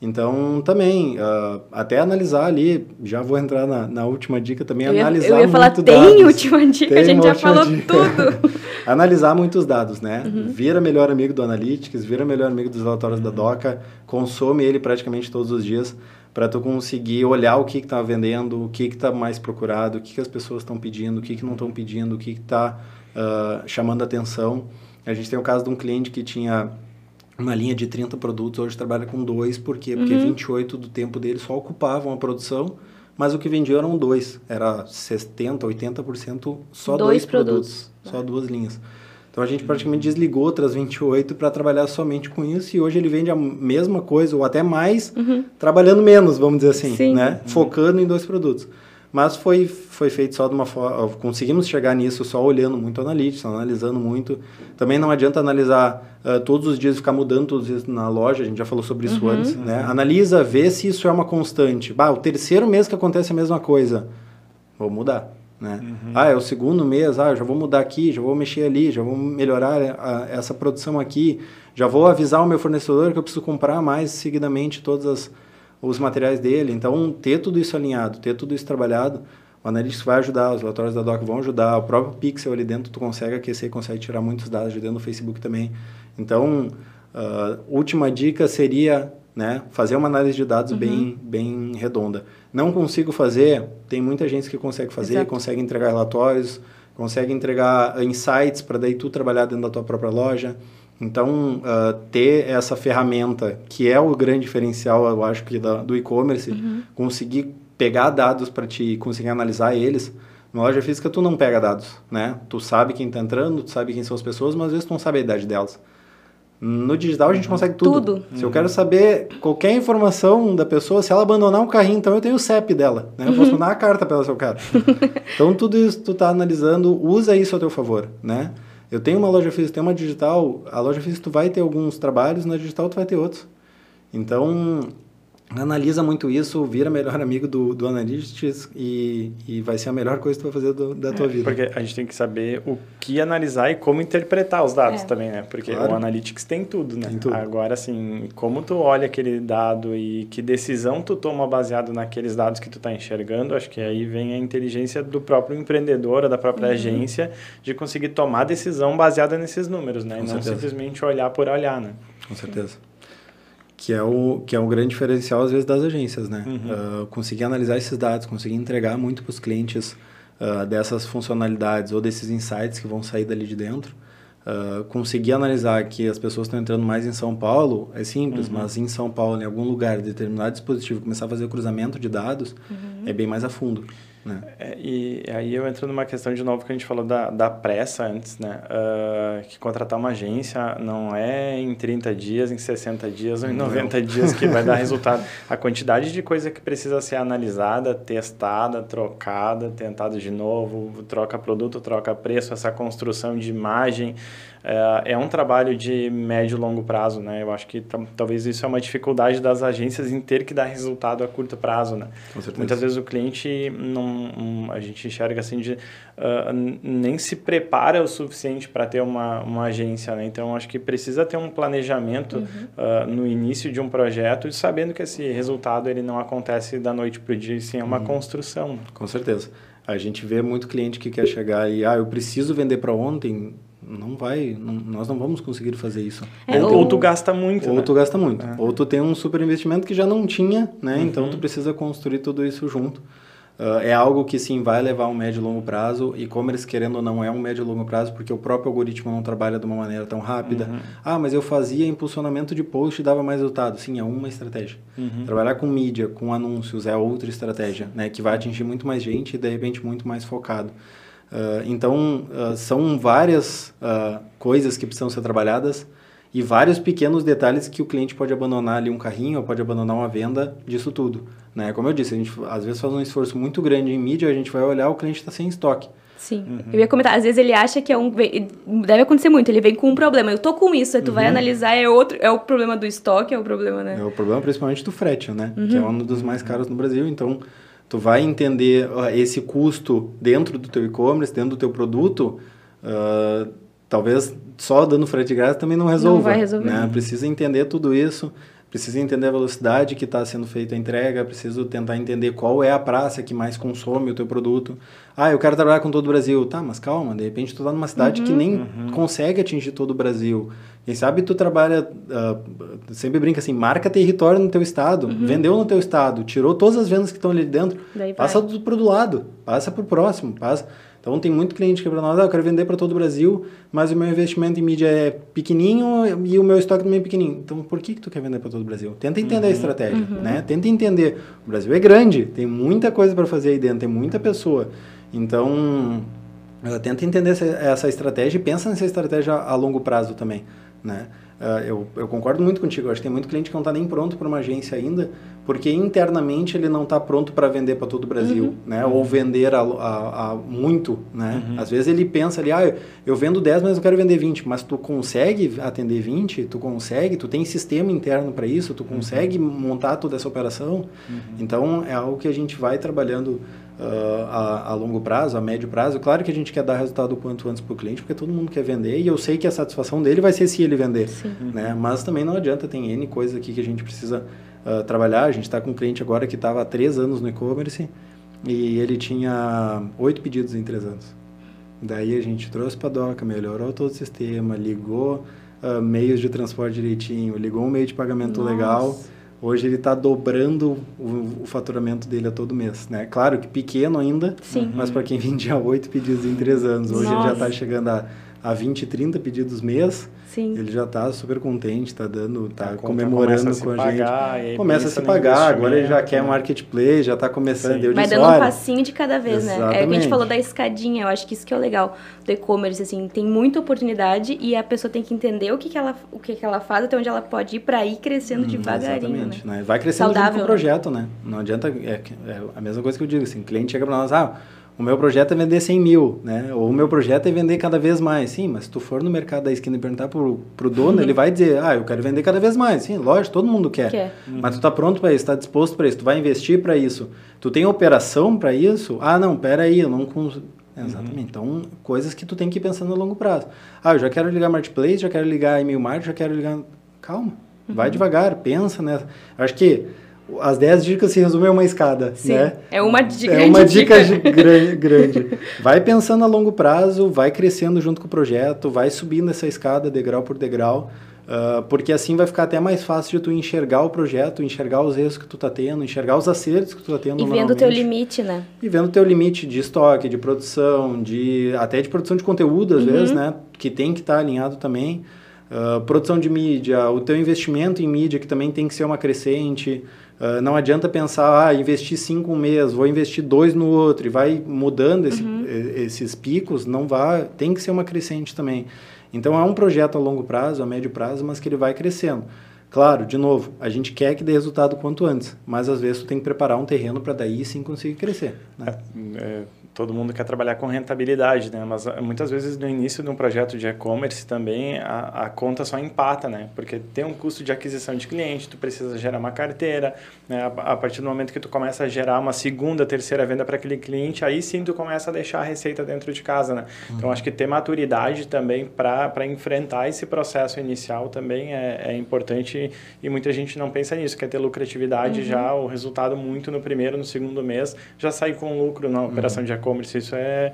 Então, também, uh, até analisar ali, já vou entrar na, na última dica também, eu ia, analisar Eu ia falar, tem dados. última dica, a gente já falou dica. tudo. analisar muitos dados, né? Uhum. Vira melhor amigo do Analytics, vira melhor amigo dos relatórios da Doca, consome ele praticamente todos os dias para tu conseguir olhar o que está vendendo, o que está mais procurado, o que, que as pessoas estão pedindo, o que, que não estão pedindo, o que está uh, chamando atenção. A gente tem o caso de um cliente que tinha uma linha de 30 produtos, hoje trabalha com dois, por quê? Porque uhum. 28 do tempo dele só ocupavam a produção, mas o que vendia eram dois, era 70, 80% só dois, dois produtos, produtos, só duas linhas. Então a gente praticamente desligou outras 28 para trabalhar somente com isso e hoje ele vende a mesma coisa ou até mais, uhum. trabalhando menos, vamos dizer assim, Sim. né? Uhum. Focando em dois produtos. Mas foi, foi feito só de uma forma. Conseguimos chegar nisso só olhando muito analítica, analisando muito. Também não adianta analisar uh, todos os dias ficar mudando todos os dias na loja, a gente já falou sobre isso uhum. antes. Né? Analisa, vê se isso é uma constante. Bah, o terceiro mês que acontece a mesma coisa. Vou mudar. Né? Uhum. Ah, é o segundo mês, ah, já vou mudar aqui, já vou mexer ali, já vou melhorar a, essa produção aqui, já vou avisar o meu fornecedor que eu preciso comprar mais seguidamente todas as os materiais dele. Então, ter tudo isso alinhado, ter tudo isso trabalhado, o Analytics vai ajudar, os relatórios da Doc vão ajudar, o próprio Pixel ali dentro tu consegue aquecer, consegue tirar muitos dados de dentro do Facebook também. Então, uh, última dica seria né, fazer uma análise de dados uhum. bem, bem redonda. Não consigo fazer, tem muita gente que consegue fazer, Exato. consegue entregar relatórios, consegue entregar insights para daí tu trabalhar dentro da tua própria loja. Então, uh, ter essa ferramenta, que é o grande diferencial, eu acho que da, do e-commerce, uhum. conseguir pegar dados para te conseguir analisar eles. Na loja física, tu não pega dados, né? Tu sabe quem está entrando, tu sabe quem são as pessoas, mas às vezes tu não sabe a idade delas. No digital a gente consegue tudo. Tudo. Se eu quero saber qualquer informação da pessoa, se ela abandonar um carrinho, então eu tenho o CEP dela, né? Eu posso uhum. mandar uma carta para ela se eu quero. então tudo isso tu tá analisando, usa isso a teu favor, né? Eu tenho uma loja física, tem uma digital, a loja física tu vai ter alguns trabalhos, na digital tu vai ter outros. Então, analisa muito isso, vira melhor amigo do, do Analytics e, e vai ser a melhor coisa que tu vai fazer do, da tua é, vida. Porque a gente tem que saber o que analisar e como interpretar os dados é. também, né? Porque claro. o Analytics tem tudo, né? Tem tudo. Agora, assim, como tu olha aquele dado e que decisão tu toma baseado naqueles dados que tu está enxergando, acho que aí vem a inteligência do próprio empreendedor, da própria uhum. agência, de conseguir tomar decisão baseada nesses números, né? Com e não certeza. simplesmente olhar por olhar, né? Com certeza que é o que é um grande diferencial às vezes das agências, né? Uhum. Uh, conseguir analisar esses dados, conseguir entregar muito para os clientes uh, dessas funcionalidades ou desses insights que vão sair dali de dentro. Uh, conseguir analisar que as pessoas estão entrando mais em São Paulo é simples, uhum. mas em São Paulo, em algum lugar, determinado dispositivo, começar a fazer o cruzamento de dados uhum. é bem mais a fundo. Né? É, e aí eu entro numa questão de novo que a gente falou da, da pressa antes, né? Uh, que contratar uma agência não é em 30 dias, em 60 dias ou em 90 não. dias que vai dar resultado. A quantidade de coisa que precisa ser analisada, testada, trocada, tentada de novo, troca produto, troca preço, essa construção de imagem, é, é um trabalho de médio e longo prazo, né? Eu acho que talvez isso é uma dificuldade das agências em ter que dar resultado a curto prazo, né? Muitas vezes o cliente não, um, a gente enxerga assim de uh, nem se prepara o suficiente para ter uma, uma agência, né? Então acho que precisa ter um planejamento uhum. uh, no início de um projeto e sabendo que esse resultado ele não acontece da noite para o dia, sim é uma uhum. construção. Com certeza. A gente vê muito cliente que quer chegar e, ah, eu preciso vender para ontem, não vai, não, nós não vamos conseguir fazer isso. É, ou, ou, tu gasta muito, Ou né? tu gasta muito. É. Ou tu tem um super investimento que já não tinha, né? Uhum. Então tu precisa construir tudo isso junto. Uh, é algo que sim vai levar um médio e longo prazo e como eles querendo ou não é um médio e longo prazo porque o próprio algoritmo não trabalha de uma maneira tão rápida. Uhum. Ah, mas eu fazia impulsionamento de post e dava mais resultado. Sim, é uma estratégia. Uhum. Trabalhar com mídia, com anúncios é outra estratégia, né? Que vai atingir muito mais gente e de repente muito mais focado. Uh, então, uh, são várias uh, coisas que precisam ser trabalhadas e vários pequenos detalhes que o cliente pode abandonar ali um carrinho ou pode abandonar uma venda disso tudo. Né? Como eu disse, a gente às vezes faz um esforço muito grande em mídia, a gente vai olhar o cliente está sem estoque. Sim. Uhum. Eu ia comentar, às vezes ele acha que é um. Deve acontecer muito, ele vem com um problema. Eu tô com isso, aí tu uhum. vai analisar, é outro. É o problema do estoque, é o problema, né? É o problema principalmente do frete, né? Uhum. Que é um dos mais caros no Brasil. Então, tu vai entender esse custo dentro do teu e-commerce, dentro do teu produto. Uh, talvez só dando frete grátis também não resolva. Não vai resolver. Né? Precisa entender tudo isso preciso entender a velocidade que está sendo feita a entrega, preciso tentar entender qual é a praça que mais consome o teu produto. Ah, eu quero trabalhar com todo o Brasil. Tá, mas calma, de repente tu está numa cidade uhum. que nem uhum. consegue atingir todo o Brasil. Quem sabe tu trabalha, uh, sempre brinca assim, marca território no teu estado, uhum. vendeu no teu estado, tirou todas as vendas que estão ali dentro, passa para o lado, passa para o próximo, passa... Então tem muito cliente que para nós, ah, eu quero vender para todo o Brasil, mas o meu investimento em mídia é pequenininho e o meu estoque também é pequenininho. Então por que que tu quer vender para todo o Brasil? Tenta entender uhum, a estratégia, uhum. né? Tenta entender. O Brasil é grande, tem muita coisa para fazer aí dentro, tem muita pessoa. Então, tenta entender essa, essa estratégia e pensa nessa estratégia a longo prazo também, né? Uh, eu, eu, concordo muito contigo. Eu acho que tem muito cliente que não está nem pronto para uma agência ainda, porque internamente ele não está pronto para vender para todo o Brasil, uhum. né? Ou vender a, a, a muito, né? Uhum. Às vezes ele pensa ali, ah, eu, vendo 10, mas eu quero vender 20. Mas tu consegue atender 20? Tu consegue? Tu tem sistema interno para isso? Tu consegue uhum. montar toda essa operação? Uhum. Então, é algo que a gente vai trabalhando uh, a, a, longo prazo, a médio prazo. Claro que a gente quer dar resultado o quanto antes para o cliente, porque todo mundo quer vender e eu sei que a satisfação dele vai ser se ele vender. Né? Mas também não adianta, tem N coisas aqui que a gente precisa uh, trabalhar. A gente está com um cliente agora que estava há três anos no e-commerce e ele tinha oito pedidos em três anos. Daí a gente trouxe para a DOCA, melhorou todo o sistema, ligou uh, meios de transporte direitinho, ligou um meio de pagamento Nossa. legal Hoje ele está dobrando o, o, faturamento dele a todo mês, né? Claro que pequeno ainda, Sim. mas para quem vendia oito pedidos em três anos, hoje Nossa. ele já está chegando a, a 20, 30 pedidos mês. Sim. Ele já está super contente, está dando, tá comemorando com a, gente. Começa a se pagar, agora ele já quer né? marketplace, já está começando. Vai dando um passinho de cada vez, Exatamente. né? É, a gente falou da escadinha, eu acho que isso que é o legal do e-commerce, assim, tem muita oportunidade e a pessoa tem que entender o que, que, ela, o que, que ela faz, até onde ela pode ir para ir crescendo hum, devagarinho. Exatamente, né? né? Vai crescendo Saudável, junto com o projeto, né? Não adianta, é, é a mesma coisa que eu digo, assim, o cliente chega para nós, ah, o meu projeto é vender 100 mil, né? Ou o meu projeto é vender cada vez mais. Sim, mas se tu for no mercado da esquina e perguntar pro, pro dono, uhum. ele vai dizer, ah, eu quero vender cada vez mais. Sim, lógico, todo mundo quer. quer. Uhum. Mas tu tá pronto para isso, tá disposto para isso, tu vai investir para isso. Tu tem operação para isso? Ah, não, pera aí, eu não consigo. Exatamente. Uhum. Então, coisas que tu tem que ir pensando a longo prazo. Ah, eu já quero ligar Marketplace, já quero ligar e-mail marketing, já quero ligar... Calma, vai uhum. devagar, pensa nessa... Acho que as 10 dicas se resumem a uma escada, Sim, né? É uma dica. É uma dica, dica grande, grande. Vai pensando a longo prazo, vai crescendo junto com o projeto, vai subindo essa escada degrau por degrau, uh, porque assim vai ficar até mais fácil de tu enxergar o projeto, enxergar os erros que tu tá tendo, enxergar os acertos que tu tá tendo E vendo o teu limite, né? E vendo o teu limite de estoque, de produção, de até de produção de conteúdo às uhum. vezes, né? Que tem que estar tá alinhado também. Uh, produção de mídia, o teu investimento em mídia que também tem que ser uma crescente. Uh, não adianta pensar, ah, investir cinco um mês, vou investir dois no outro, e vai mudando esse, uhum. esses picos, não vai, tem que ser uma crescente também. Então é um projeto a longo prazo, a médio prazo, mas que ele vai crescendo. Claro, de novo, a gente quer que dê resultado quanto antes, mas às vezes tu tem que preparar um terreno para daí sim conseguir crescer. Né? É, é todo mundo quer trabalhar com rentabilidade, né? Mas ah, muitas vezes no início de um projeto de e-commerce também a, a conta só empata, né? Porque tem um custo de aquisição de cliente, tu precisa gerar uma carteira, né? A, a partir do momento que tu começa a gerar uma segunda, terceira venda para aquele cliente, aí sim tu começa a deixar a receita dentro de casa, né? Uhum. Então acho que ter maturidade também para enfrentar esse processo inicial também é, é, importante e muita gente não pensa nisso, quer ter lucratividade uhum. já, o resultado muito no primeiro, no segundo mês, já sair com lucro na operação uhum. de e-commerce, isso é,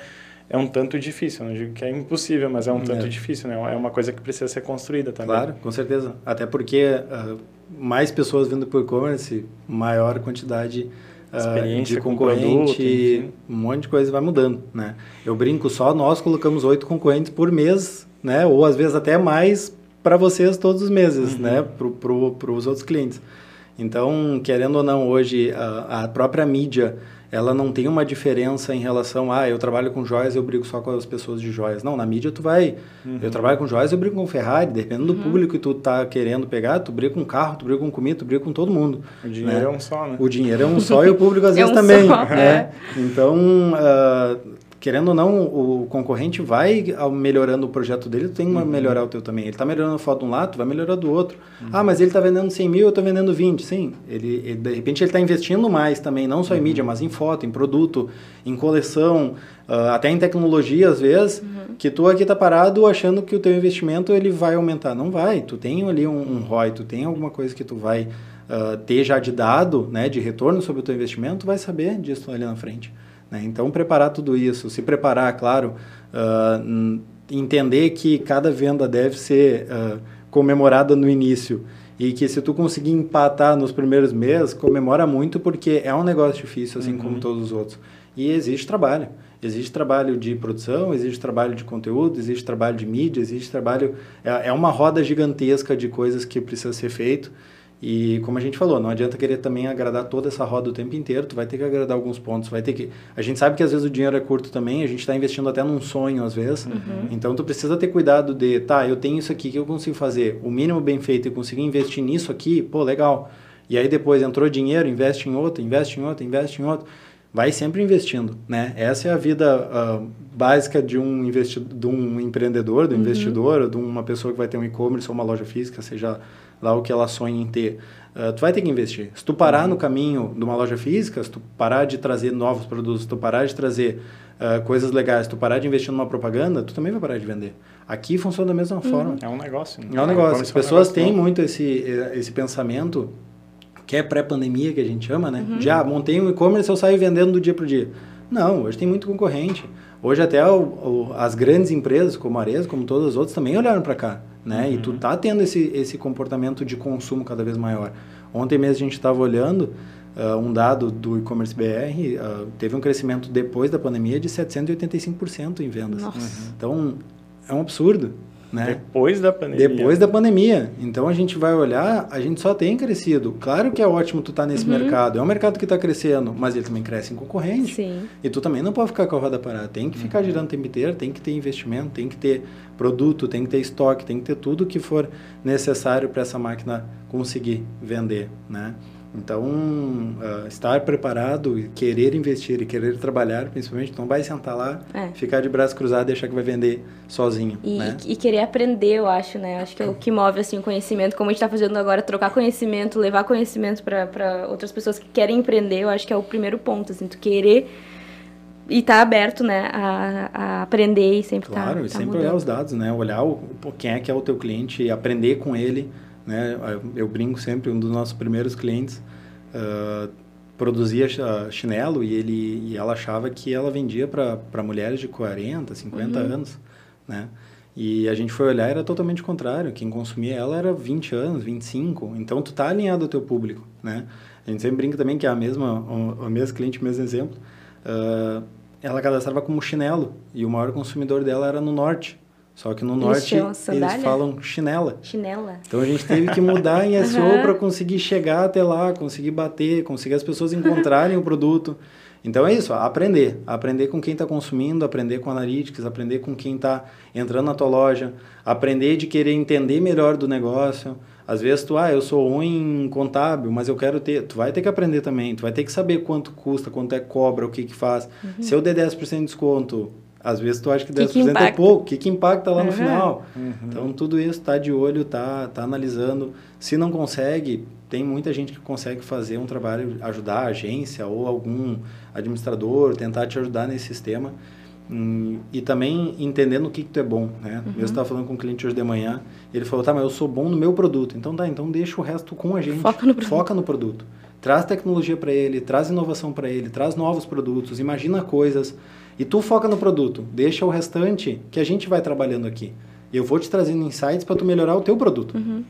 é um tanto difícil. Não digo que é impossível, mas é um tanto é. difícil, né? É uma coisa que precisa ser construída também. Claro, com certeza. Até porque uh, mais pessoas vindo por e-commerce, maior quantidade uh, de concorrente, com um monte de coisa vai mudando, né? Eu brinco, só nós colocamos oito concorrentes por mês, né? Ou às vezes até mais para vocês todos os meses, uhum. né? Para pro, os outros clientes. Então, querendo ou não, hoje a, a própria mídia ela não tem uma diferença em relação a ah, eu trabalho com joias eu brigo só com as pessoas de joias não na mídia tu vai uhum. eu trabalho com joias eu brigo com Ferrari dependendo uhum. do público que tu tá querendo pegar tu briga com carro tu briga com comida tu briga com todo mundo o dinheiro né? é um só né o dinheiro é um só e o público às é vezes um também só, né é. então uh, querendo ou não, o concorrente vai melhorando o projeto dele, tu tem que uhum. melhorar o teu também. Ele está melhorando a foto de um lado, tu vai melhorar do outro. Uhum. Ah, mas ele está vendendo 100 mil, eu estou vendendo 20. Sim, ele, ele de repente ele está investindo mais também, não só em uhum. mídia, mas em foto, em produto, em coleção, uh, até em tecnologia às vezes, uhum. que tu aqui está parado achando que o teu investimento ele vai aumentar. Não vai, tu tem ali um, um ROI, tu tem alguma coisa que tu vai uh, ter já de dado, né, de retorno sobre o teu investimento, tu vai saber disso ali na frente. Né? Então, preparar tudo isso, se preparar, claro, uh, entender que cada venda deve ser uh, comemorada no início e que se tu conseguir empatar nos primeiros meses, comemora muito porque é um negócio difícil, assim uhum. como todos os outros. E existe trabalho. Existe trabalho de produção, existe trabalho de conteúdo, existe trabalho de mídia, existe trabalho... É, é uma roda gigantesca de coisas que precisa ser feito. E como a gente falou, não adianta querer também agradar toda essa roda o tempo inteiro, tu vai ter que agradar alguns pontos, vai ter que... A gente sabe que às vezes o dinheiro é curto também, a gente está investindo até num sonho às vezes, uhum. então tu precisa ter cuidado de, tá, eu tenho isso aqui que eu consigo fazer, o mínimo bem feito e conseguir investir nisso aqui, pô, legal. E aí depois entrou dinheiro, investe em outro, investe em outro, investe em outro, vai sempre investindo, né? Essa é a vida uh, básica de um, investi de um empreendedor, do uhum. investidor, de uma pessoa que vai ter um e-commerce ou uma loja física, seja lá o que ela sonha em ter, uh, tu vai ter que investir. Se tu parar uhum. no caminho de uma loja física, se tu parar de trazer novos produtos, se tu parar de trazer uh, coisas legais, se tu parar de investir numa propaganda, tu também vai parar de vender. Aqui funciona da mesma uhum. forma. É um negócio. Né? É um negócio. As pessoas têm muito esse, esse pensamento que é pré-pandemia, que a gente chama, né? Uhum. Já montei um e-commerce, eu saio vendendo do dia para o dia. Não, hoje tem muito concorrente. Hoje até o, o, as grandes empresas, como a Arezzo, como todas as outras, também olharam para cá né? Uhum. E tu uhum. tá tendo esse, esse comportamento de consumo cada vez maior. Ontem mesmo a gente estava olhando uh, um dado do e-commerce BR, uh, ah, teve um crescimento depois da pandemia de 785% em vendas. Nossa. Uhum. Então, é um absurdo. Né? Depois da pandemia. Depois da pandemia. Então a gente vai olhar, a gente só tem crescido. Claro que é ótimo tu estar tá nesse uhum. mercado. É um mercado que está crescendo, mas ele também cresce em concorrente. Sim. E tu também não pode ficar com a roda parada. Tem que ficar uhum. girando o tempo inteiro, tem que ter investimento, tem que ter produto, tem que ter estoque, tem que ter tudo que for necessário para essa máquina conseguir vender, né? Então, uh, estar preparado, querer investir e querer trabalhar, principalmente, não vai sentar lá, é. ficar de braço cruzado e achar que vai vender sozinho. E, né? e querer aprender, eu acho, né? Acho que é o que move assim, o conhecimento, como a gente está fazendo agora, trocar conhecimento, levar conhecimento para outras pessoas que querem empreender, eu acho que é o primeiro ponto, assim, tu querer e estar tá aberto, né, a, a, aprender e sempre estar tá, Claro, tá, e sempre mudando. olhar os dados, né? Olhar o, quem é que é o teu cliente e aprender com ele né? Eu brinco sempre, um dos nossos primeiros clientes uh, produzia chinelo e, ele, e ela achava que ela vendia para mulheres de 40, 50 uhum. anos, né? E a gente foi olhar era totalmente contrário. Quem consumia ela era 20 anos, 25. Então, tu tá alinhado ao teu público, né? A gente sempre brinca também que é a mesma, o, mesmo cliente, o mesmo exemplo. Uh, ela cadastrava como chinelo e o maior consumidor dela era no norte. Só que no eles norte eles falam chinela. Chinela. Então a gente teve que mudar em SEO uhum. para conseguir chegar até lá, conseguir bater, conseguir as pessoas encontrarem o produto. Então é isso, aprender. Aprender com quem está consumindo, aprender com analytics, aprender com quem está entrando na tua loja, aprender de querer entender melhor do negócio. Às vezes tu, ah, eu sou ruim em contábil, mas eu quero ter. Tu vai ter que aprender também, tu vai ter que saber quanto custa, quanto é cobra, o que que faz. Uhum. Se eu der 10% de desconto, às vezes tu acha que 10% que que é pouco, o que, que impacta lá uhum. no final? Uhum. Então, tudo isso está de olho, está tá analisando. Se não consegue, tem muita gente que consegue fazer um trabalho, ajudar a agência ou algum administrador, tentar te ajudar nesse sistema. Hum, e também entendendo o que, que tu é bom, né? Uhum. Eu estava falando com um cliente hoje de manhã, ele falou, tá, mas eu sou bom no meu produto. Então, tá, então deixa o resto com a gente. Foca no produto. Foca no produto. Traz tecnologia para ele, traz inovação para ele, traz novos produtos, imagina coisas e tu foca no produto, deixa o restante que a gente vai trabalhando aqui. Eu vou te trazendo insights para tu melhorar o teu produto. Uhum.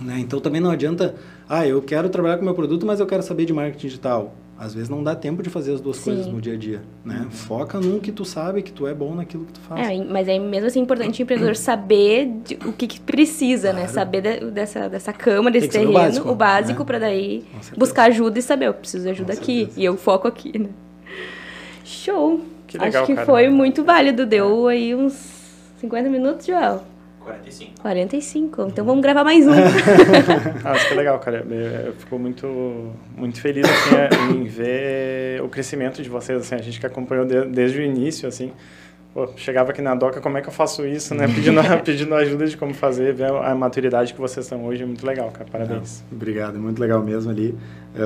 Né? Então também não adianta, ah, eu quero trabalhar com meu produto, mas eu quero saber de marketing digital. às vezes não dá tempo de fazer as duas Sim. coisas no dia a dia, né? Foca num que tu sabe que tu é bom naquilo que tu faz. É, mas é mesmo assim importante o empreendedor saber de- o que, que precisa, né? Claro. Saber de- dessa, dessa cama, desse saber o terreno, básico, o básico, né? pra daí buscar ajuda e saber, eu preciso de ajuda Com aqui. certeza. E eu foco aqui, né? Show! Que legal, Acho que cara. foi muito válido. Deu aí uns 50 minutos, Joel. 45. 45. Então vamos gravar mais um. Ah, acho que é legal, cara. Eu fico muito, muito feliz assim, é, em ver o crescimento de vocês. Assim, a gente que acompanhou de- desde o início, assim. Pô, chegava aqui na DOCA, como é que eu faço isso, né? Pedindo, pedindo ajuda de como fazer, ver a maturidade que vocês estão hoje. É muito legal, cara. Parabéns. Obrigado, é muito legal mesmo ali.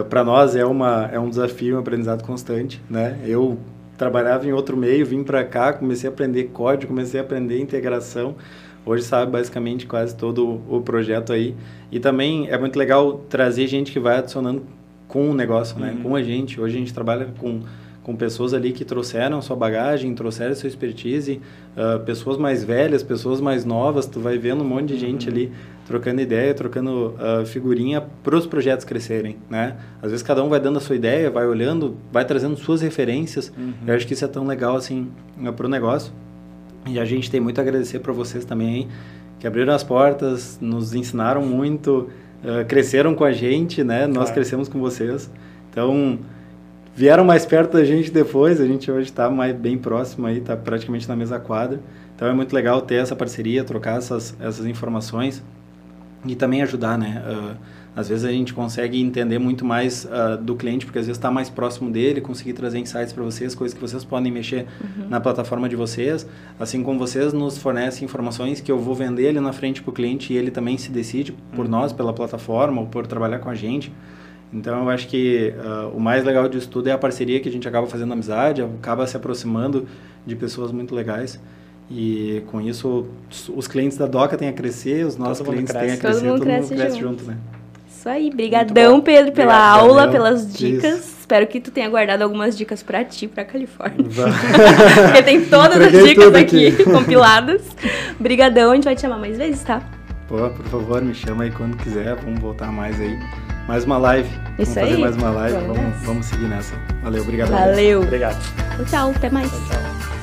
para nós é, uma, é um desafio, um aprendizado constante, né? Eu trabalhava em outro meio, vim para cá, comecei a aprender código, comecei a aprender integração. Hoje sabe basicamente quase todo o projeto aí. E também é muito legal trazer gente que vai adicionando com o negócio, né? Uhum. Com a gente. Hoje a gente trabalha com com pessoas ali que trouxeram sua bagagem, trouxeram sua expertise, ah, pessoas mais velhas, pessoas mais novas, tu vai vendo um monte de gente ali trocando ideia, trocando ah, figurinha para os projetos crescerem, né? Às vezes cada um vai dando a sua ideia, vai olhando, vai trazendo suas referências. Eu acho que isso é tão legal assim para o negócio. E a gente tem muito a agradecer para vocês também, hein, que abriram as portas, nos ensinaram muito, ah, cresceram com a gente, né? Nós Claro. crescemos com vocês. Então, vieram mais perto da gente depois, a gente hoje está mais bem próximo aí, está praticamente na mesma quadra. Então é muito legal ter essa parceria, trocar essas, essas informações e também ajudar, né? Ah, às vezes a gente consegue entender muito mais ah, do cliente, porque às vezes está mais próximo dele, conseguir trazer insights para vocês, coisas que vocês podem mexer na plataforma de vocês, assim como vocês nos fornecem informações que eu vou vender ali na frente para o cliente e ele também se decide por nós, pela plataforma ou por trabalhar com a gente. Então eu acho que ah, o mais legal disso tudo é a parceria que a gente acaba fazendo amizade, acaba se aproximando de pessoas muito legais. E com isso os- clientes da Doca têm a crescer, os nossos Todo mundo clientes têm a cresce. crescer, Todo mundo cresce cresce junto. junto, né? Isso aí. Brigadão, Pedro, pela Obrigado, aula, Daniel. pelas dicas. Isso. Espero que tu tenha guardado algumas dicas pra ti, pra Califórnia. Porque tem todas as Entreguei dicas tudo aqui, aqui. compiladas. Brigadão, a gente vai te chamar mais vezes, tá? Pô, por favor, me chama aí quando quiser, vamos voltar mais aí. Mais uma live. Isso vamos fazer aí. mais uma live, Vamos vamos, nessa. vamos seguir nessa. Valeu, obrigado. Valeu. Obrigado. Tchau, até mais. Tchau.